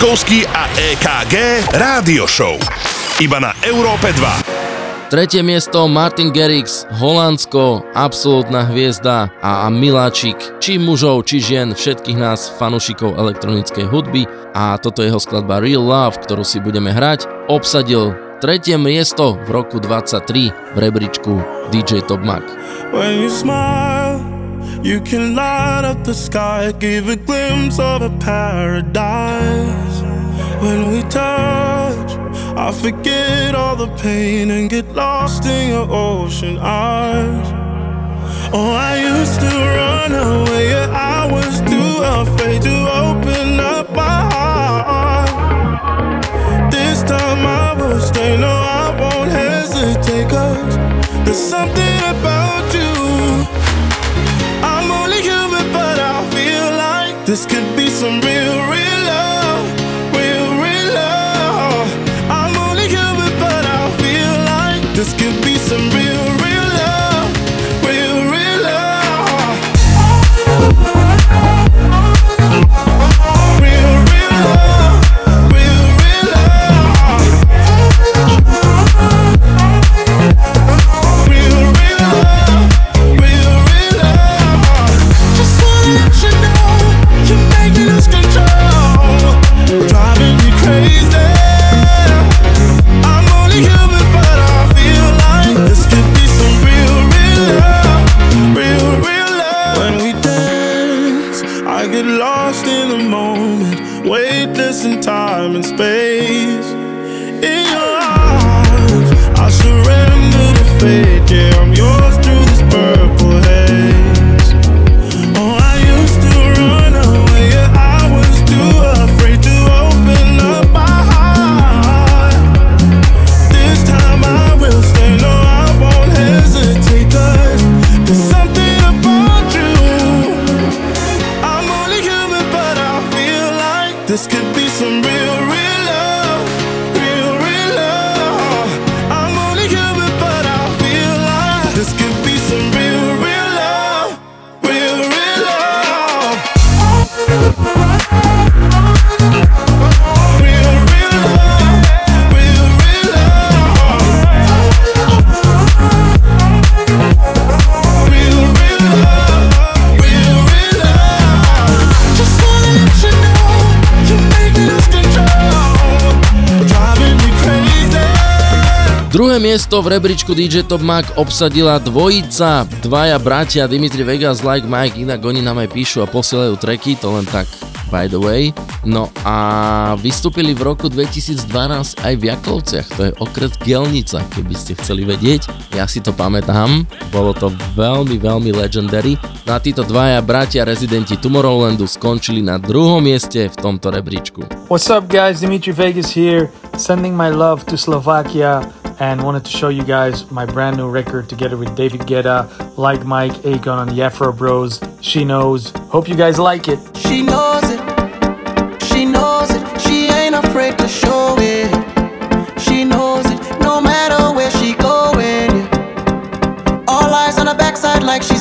Leskovský a EKG Rádio Show. Iba na Európe 2. Tretie miesto Martin Gerix, Holandsko, absolútna hviezda a miláčik, či mužov, či žien, všetkých nás fanúšikov elektronickej hudby a toto je jeho skladba Real Love, ktorú si budeme hrať, obsadil tretie miesto v roku 23 v rebríčku DJ Top Mac. When you smile, You can light up the sky, give a glimpse of a paradise. When we touch, I forget all the pain and get lost in your ocean eyes. Oh, I used to run away, yeah, I was too afraid to open up. V rebríčku DJ Top Mag obsadila dvojica, dvaja bratia Dimitri Vegas, Like Mike, inak oni nám aj píšu a posielajú treky, to len tak by the way. No a vystúpili v roku 2012 aj v Jakovciach, to je okres Gelnica, keby ste chceli vedieť. Ja si to pamätám, bolo to veľmi, veľmi legendary. No a títo dvaja bratia rezidenti Tomorrowlandu skončili na druhom mieste v tomto rebríčku. What's up, guys? Dimitri Vegas here, sending my love to Slovakia and wanted to show you guys my brand new record together with David Guetta, like Mike, Akon, and the Afro Bros. She knows. Hope you guys like it. She knows it. She knows it. She ain't afraid to show it. She knows it. No matter where she going. All eyes on her backside like she's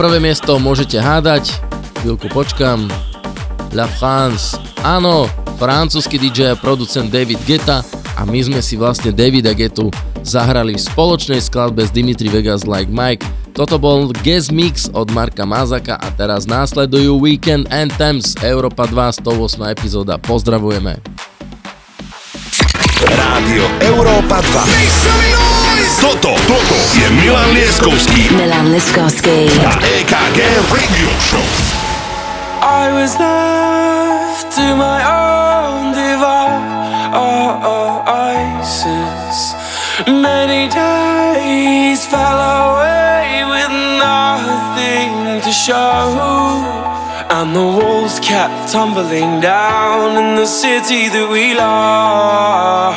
prvé miesto môžete hádať, chvíľku počkam. La France, áno, francúzsky DJ a producent David Guetta a my sme si vlastne Davida Getu zahrali v spoločnej skladbe s Dimitri Vegas Like Mike. Toto bol guest mix od Marka Mazaka a teraz následujú Weekend Anthems Európa 2 108 epizóda. Pozdravujeme. Rádio Európa 2. Toto, toto je Milan Lieskovský Milan Liskovsky. a EKG Radio Show. I was left to my own devices. Oh, oh, Many days fell away with nothing to show. And the walls kept tumbling down in the city that we love.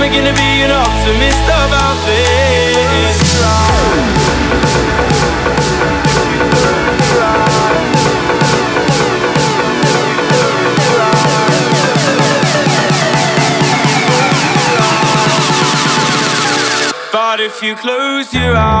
Am I gonna be an optimist about this? But if you close your eyes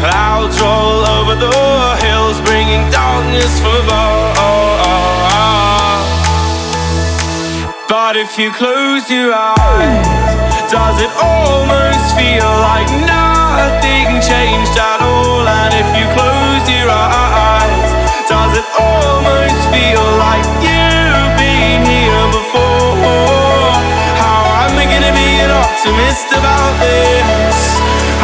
clouds roll over the hills, bringing darkness from above. But if you close your eyes, does it almost feel like nothing changed at all? And if you close your eyes, does it almost feel like you've been here before? How am I gonna be an optimist about this?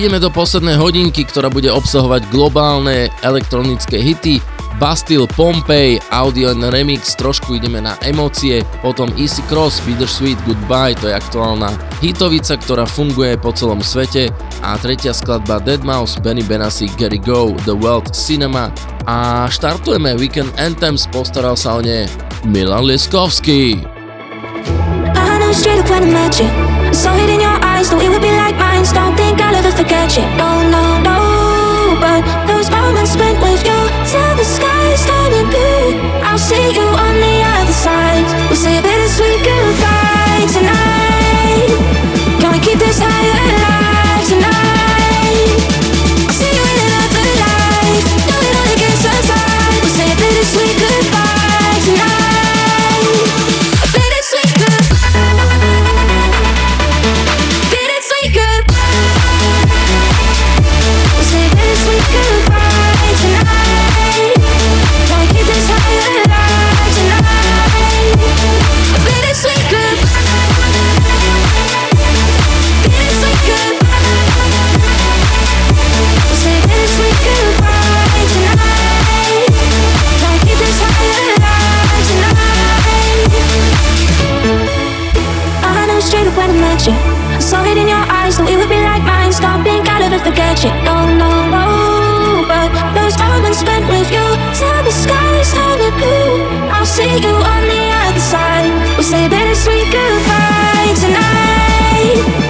Ideme do poslednej hodinky, ktorá bude obsahovať globálne elektronické hity, Bastille, Pompey, Audio and Remix, trošku ideme na emócie, potom Easy Cross, Bittersweet Goodbye, to je aktuálna hitovica, ktorá funguje po celom svete. A tretia skladba Deadmau5, Benny Benassi, Gary Go, The World Cinema. A štartujeme Weekend Anthems, postaral sa o ne Milan Lieskovský. I eyes, though it would be like mine. Don't think I'll ever forget you. No, no, no. But those moments spent with you till the sky's turning blue. I'll see you on the other side. We'll say a bittersweet goodbye tonight. Can we keep this high Knew straight up when I met you. I saw it in your eyes, so it would be like mine. Think I'll ever forget you. No, no, no. But those moments spent with you till the sky's turning blue. I'll see you on the other side. We'll say bittersweet goodbye tonight.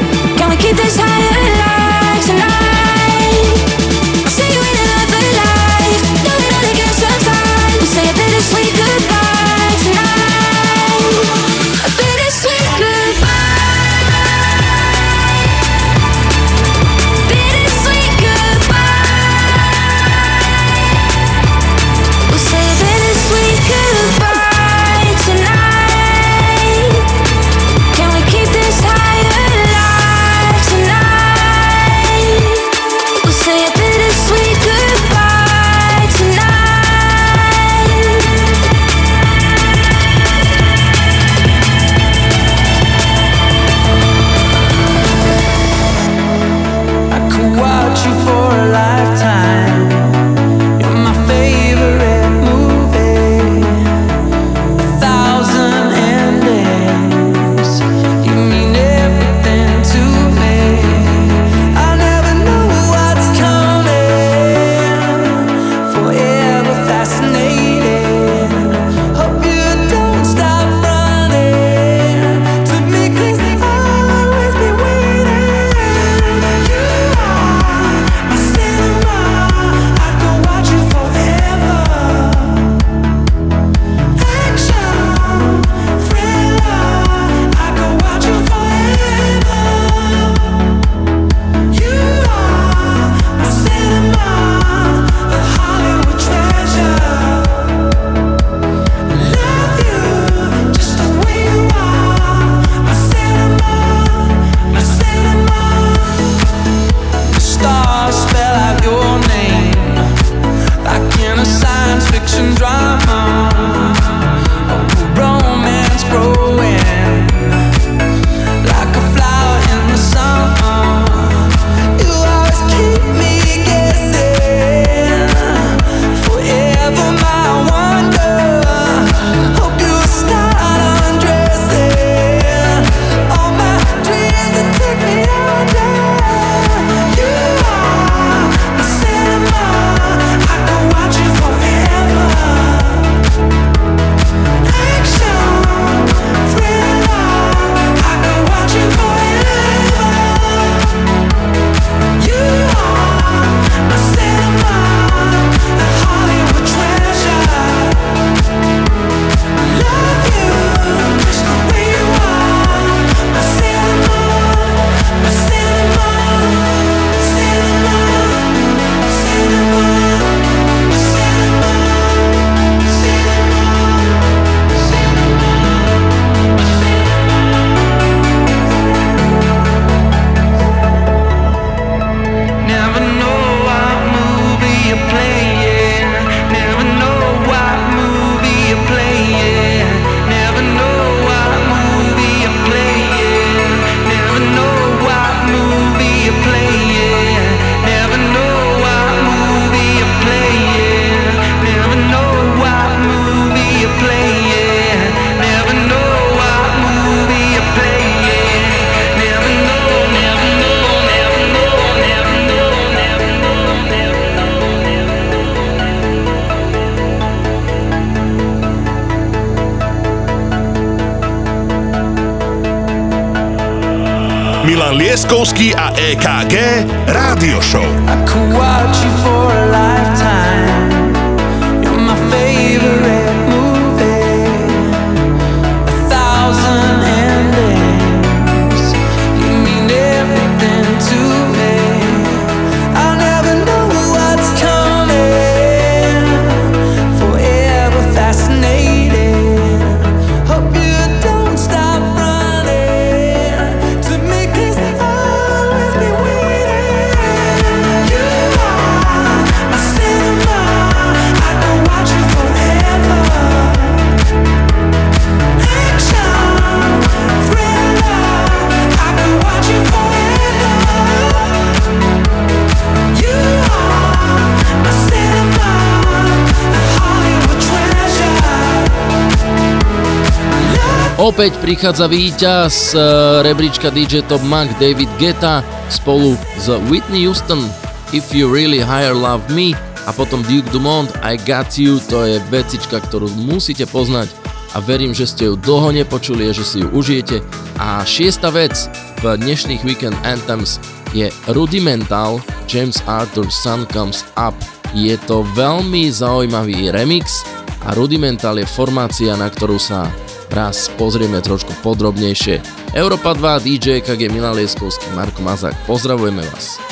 Opäť prichádza víťaz eh, rebríčka DJ Top Mac David Geta spolu s Whitney Houston If You Really Higher Love Me a potom Duke Dumont I Got You, to je vecička, ktorú musíte poznať a verím, že ste ju dlho nepočuli a že si ju užijete. A šiesta vec v dnešných Weekend Anthems je Rudimental James Arthur Sun Comes Up. Je to veľmi zaujímavý remix a Rudimental je formácia, na ktorú sa raz pozrieme trošku podrobnejšie. Európa 2, DJ KG Milan Lieskovský, Marko Mazák, pozdravujeme vás.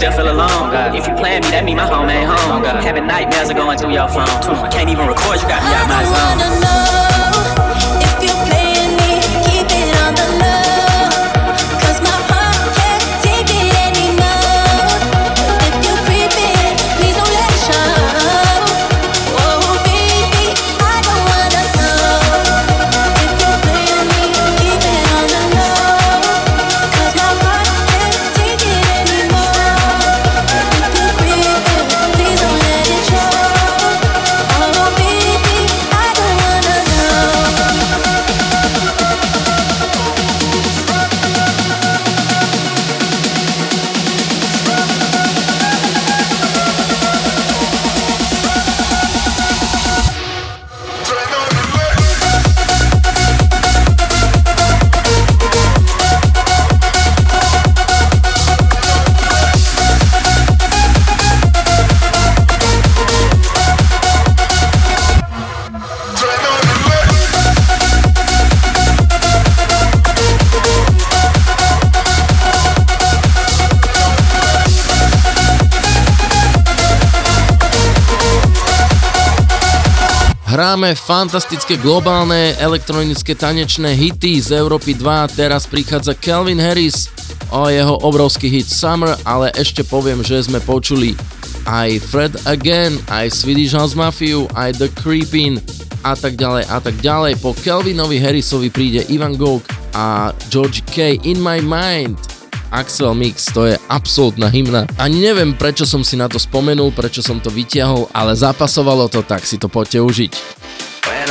Still feel alone. If you plan me, that mean my home ain't home. Having nightmares are going through your phone. I can't even record, you got me out my zone. Hráme fantastické globálne elektronické tanečné hity z Európy 2. Teraz prichádza Calvin Harris o jeho obrovský hit Summer, ale ešte poviem, že sme počuli aj Fred Again, aj Swedish House Mafia, aj The Creepin a tak ďalej a tak ďalej. Po Calvinovi Harrisovi príde Ivan Gogh a George K. In My Mind. Axel Mix, to je absolútna hymna. Ani neviem, prečo som si na to spomenul, prečo som to vytiahol, ale zapasovalo to, tak si to poďte užiť.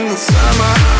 in the summer.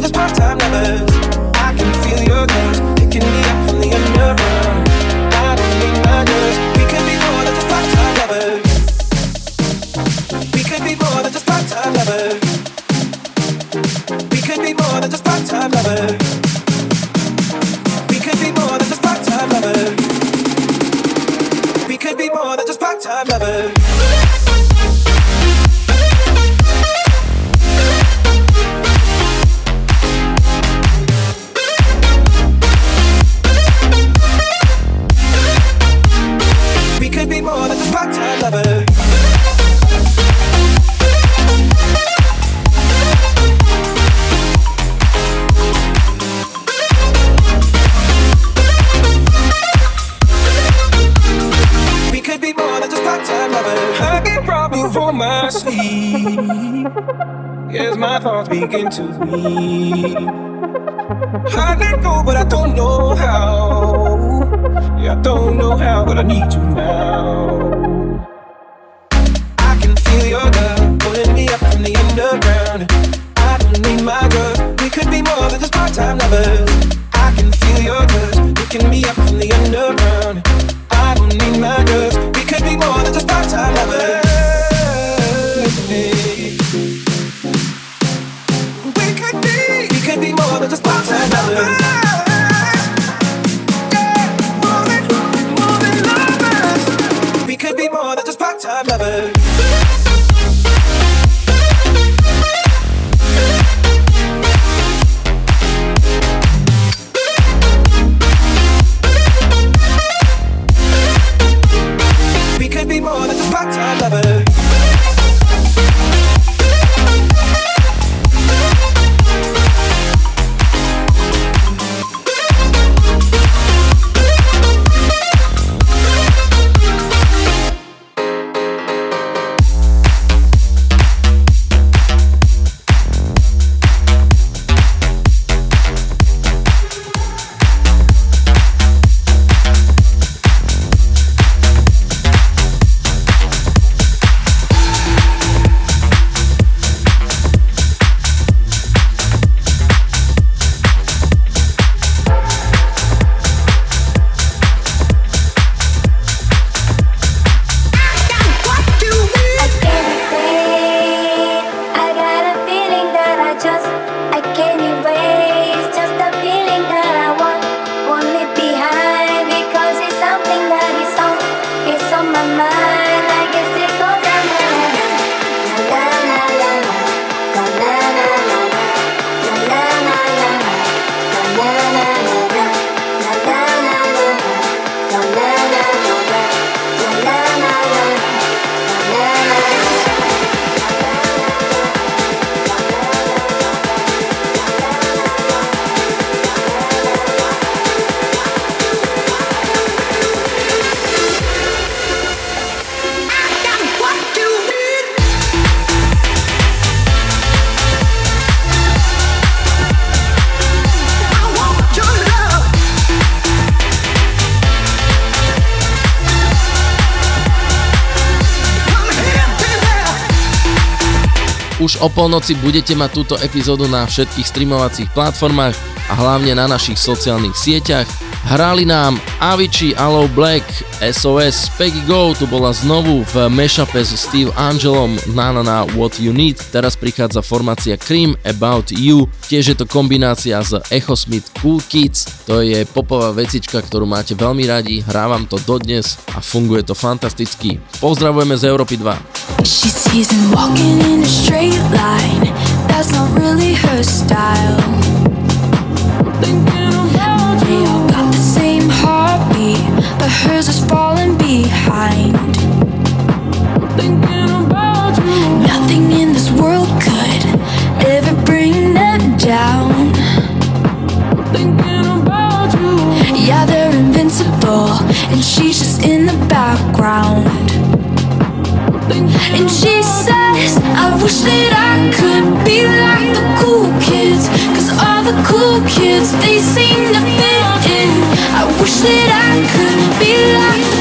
just part-time lovers. I can feel your gaze. O polnoci budete mať túto epizódu na všetkých streamovacích platformách a hlavne na našich sociálnych sieťach. Hrali nám Avicii, Allo Black, SOS, Peggy Go, tu bola znovu v mashupe s Steve Angelom na na na What You Need. Teraz prichádza formácia Cream About You, tiež je to kombinácia z Echo Smith Cool Kids, to je popová vecička, ktorú máte veľmi radi, hrávam to dodnes a funguje to fantasticky. Pozdravujeme z Európy 2. She's season walking in a straight line. That's not really her style. They all got the same heartbeat, but hers is falling behind. Nothing in this world could ever bring them down. Yeah, they're invincible, and she's just in the background. And she says, I wish that I could be like the cool kids. Cause all the cool kids, they seem to fit in. I wish that I could be like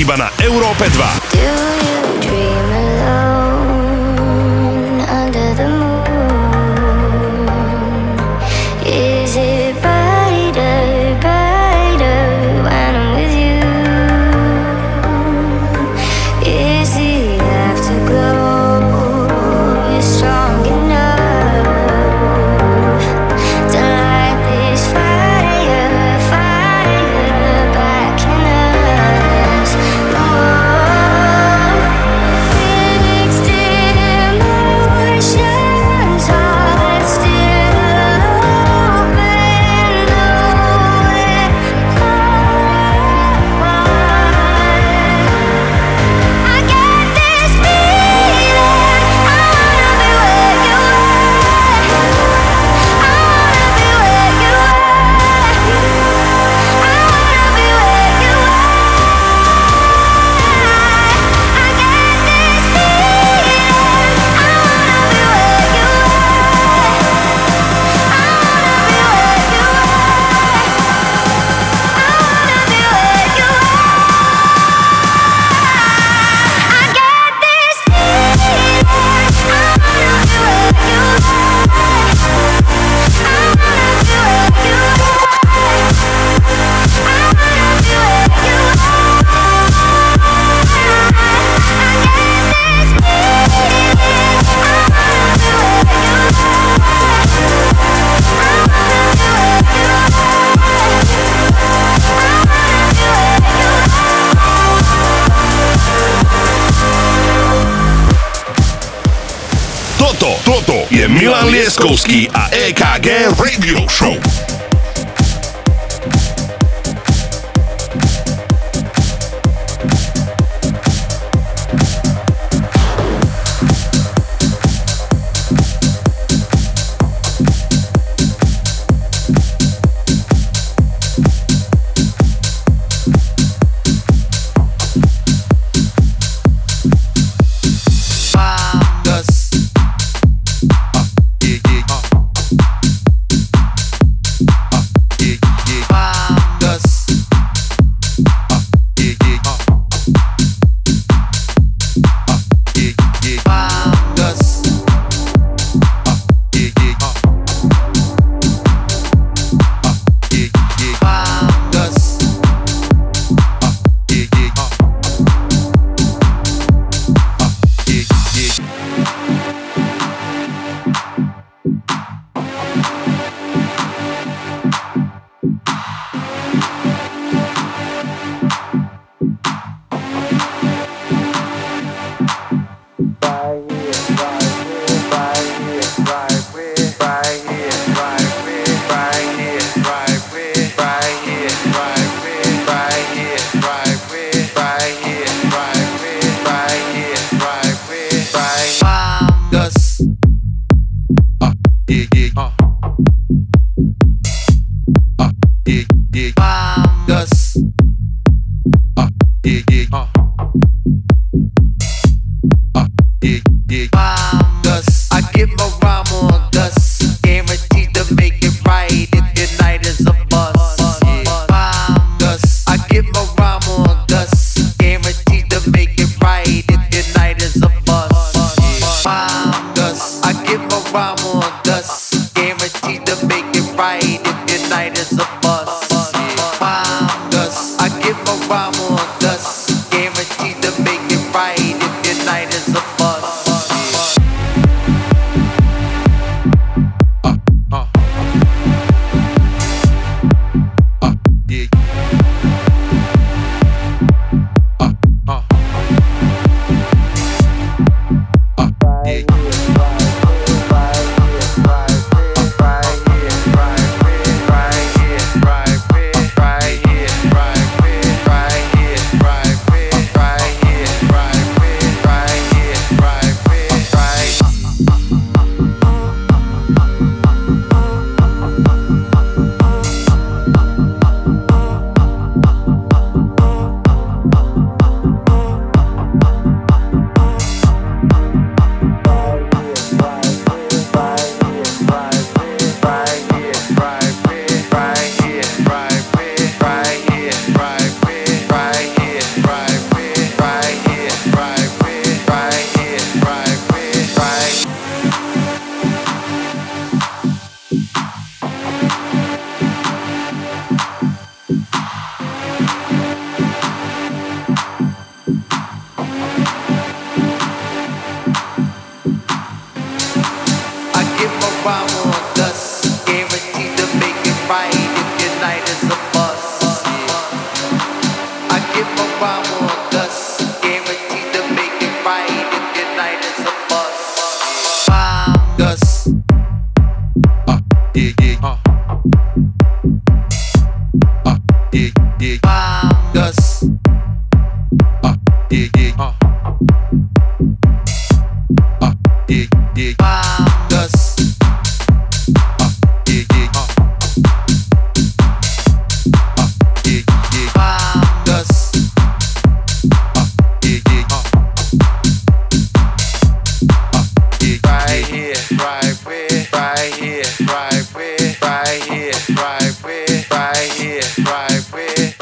Ибана. Uh,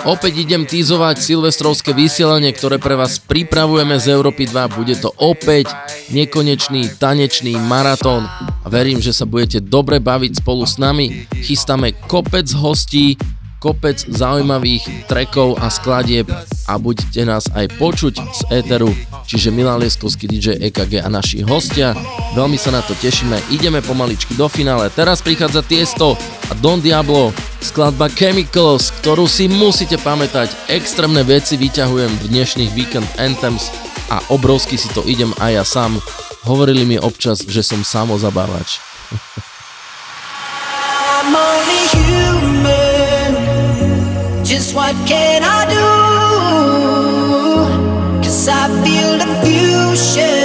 Opäť idem týzovať silvestrovské vysielanie, ktoré pre vás pripravujeme z Európy 2. Bude to opäť nekonečný tanečný maratón verím, že sa budete dobre baviť spolu s nami. Chystáme kopec hostí, kopec zaujímavých trekov a skladieb a budete nás aj počuť z éteru, čiže Milan Lieskovský DJ EKG a naši hostia. Veľmi sa na to tešíme, ideme pomaličky do finále. Teraz prichádza Tiesto a Don Diablo, skladba Chemicals, ktorú si musíte pamätať. Extrémne veci vyťahujem v dnešných Weekend Anthems a obrovsky si to idem aj ja sám. Hovorili mi občas, že som samozabávač. I'm only human. What can I do? Cause I feel the fusion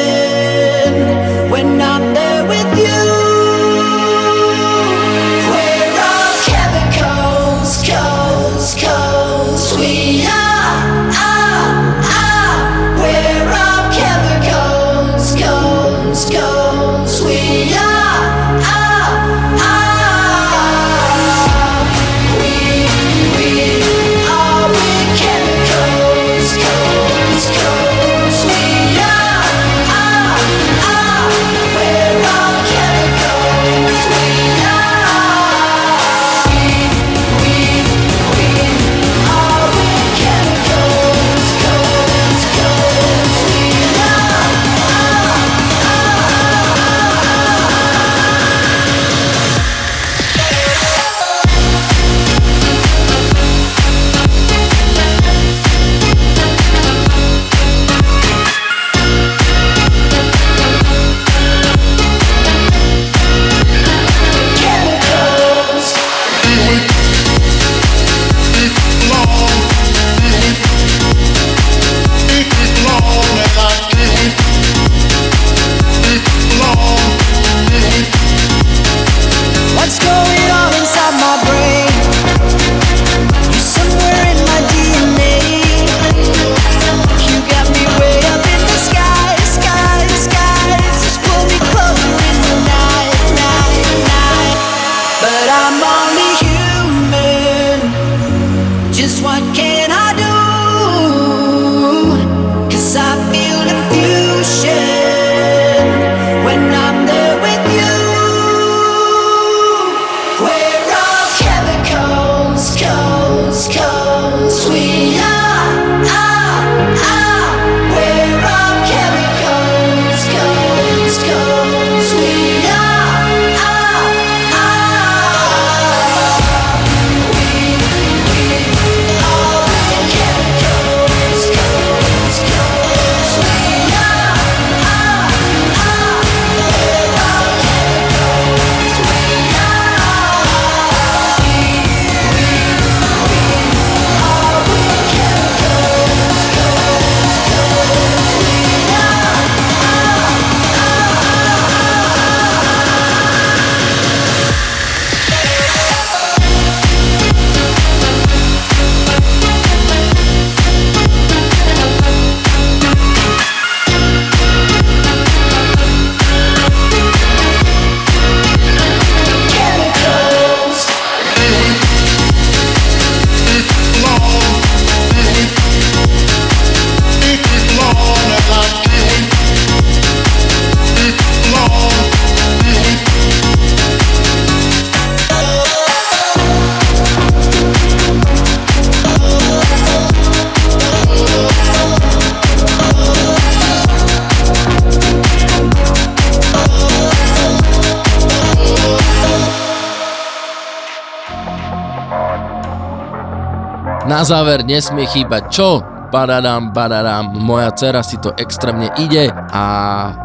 na záver nesmie chýbať čo? Badadam, badadam, moja dcera si to extrémne ide a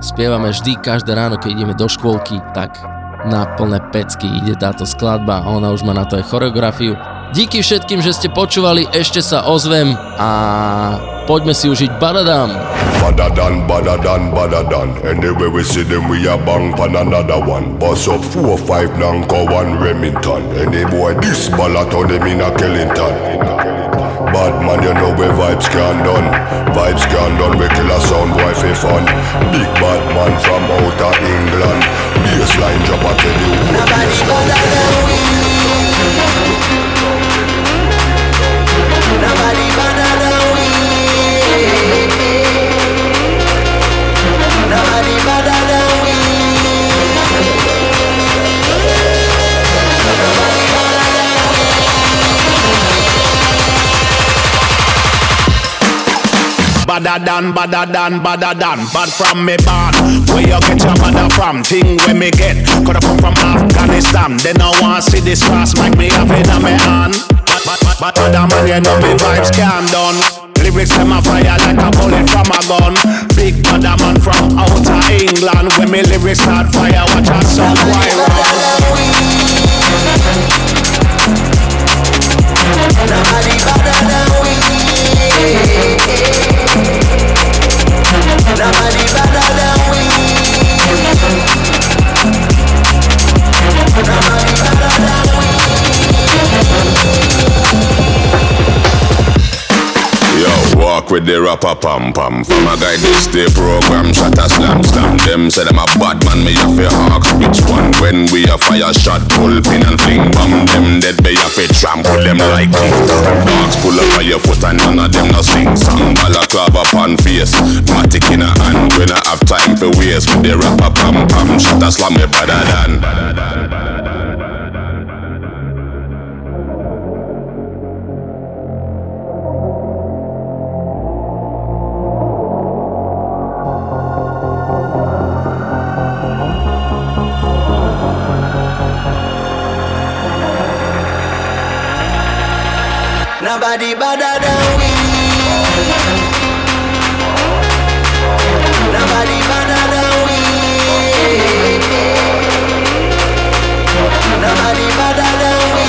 spievame vždy každé ráno, keď ideme do škôlky, tak na plné pecky ide táto skladba a ona už má na to aj choreografiu. Díky všetkým, že ste počúvali, ešte sa ozvem a poďme si užiť Badadam. Badadan, badadan, badadan. Anyway we see them, we a bang pan another one. Bust up four, five, Nanko, one Remington. Any boy this ballot on them in a Killington. Bad man, you know where vibes can done. Vibes can done, we kill a sound boy for fun. Big bad man from outer England. Baseline drop, tell you. Nobody better than we. Badder than, badder than, badder than Bad from me born. Where you get your mother from? Thing where me get. Coulda come from Afghanistan. They no want see this cross Make me have it on me hand. Bad, bad, bad, bad, badder man You know me vibes can done. Lyrics them a fire like a bullet from a gun. Big badder man from outer England. When me lyrics start fire Watch out some why Nobody better than we. Nobody better than we. Nobody better than Yo, walk with the rapper pam pam. From a guy this day program, shot a slam slam. Them say them a bad man, me have to ask which one. When we a fire shot, pull pin and fling bomb. Them dead, me have to trample them like. Dogs pull up on your foot and none of them no sing song. Balaclava pan face, matic in a hand. When I have time for waste with the rapper pam pam. Shot a slam me better than. Nobody better than we. Nobody better than we. Nobody better than we.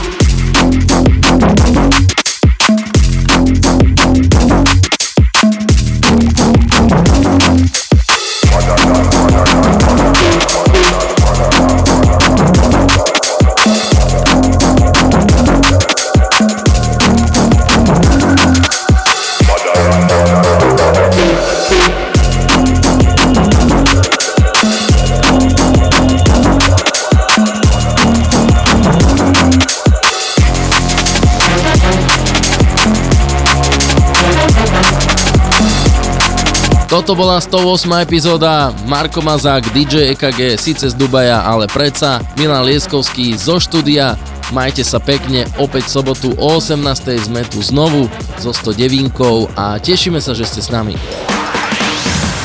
Toto bola 108. epizóda Marko Mazák, DJ EKG, síce z Dubaja, ale predsa Milan Lieskovský zo štúdia. Majte sa pekne, opäť v sobotu o 18. sme tu znovu so 109 a tešíme sa, že ste s nami.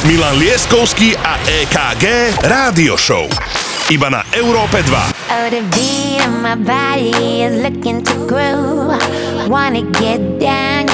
Milan Lieskovský a EKG Rádio Show. Iba na Európe 2. Oh, the beat of my body is looking to groove. Wanna get down,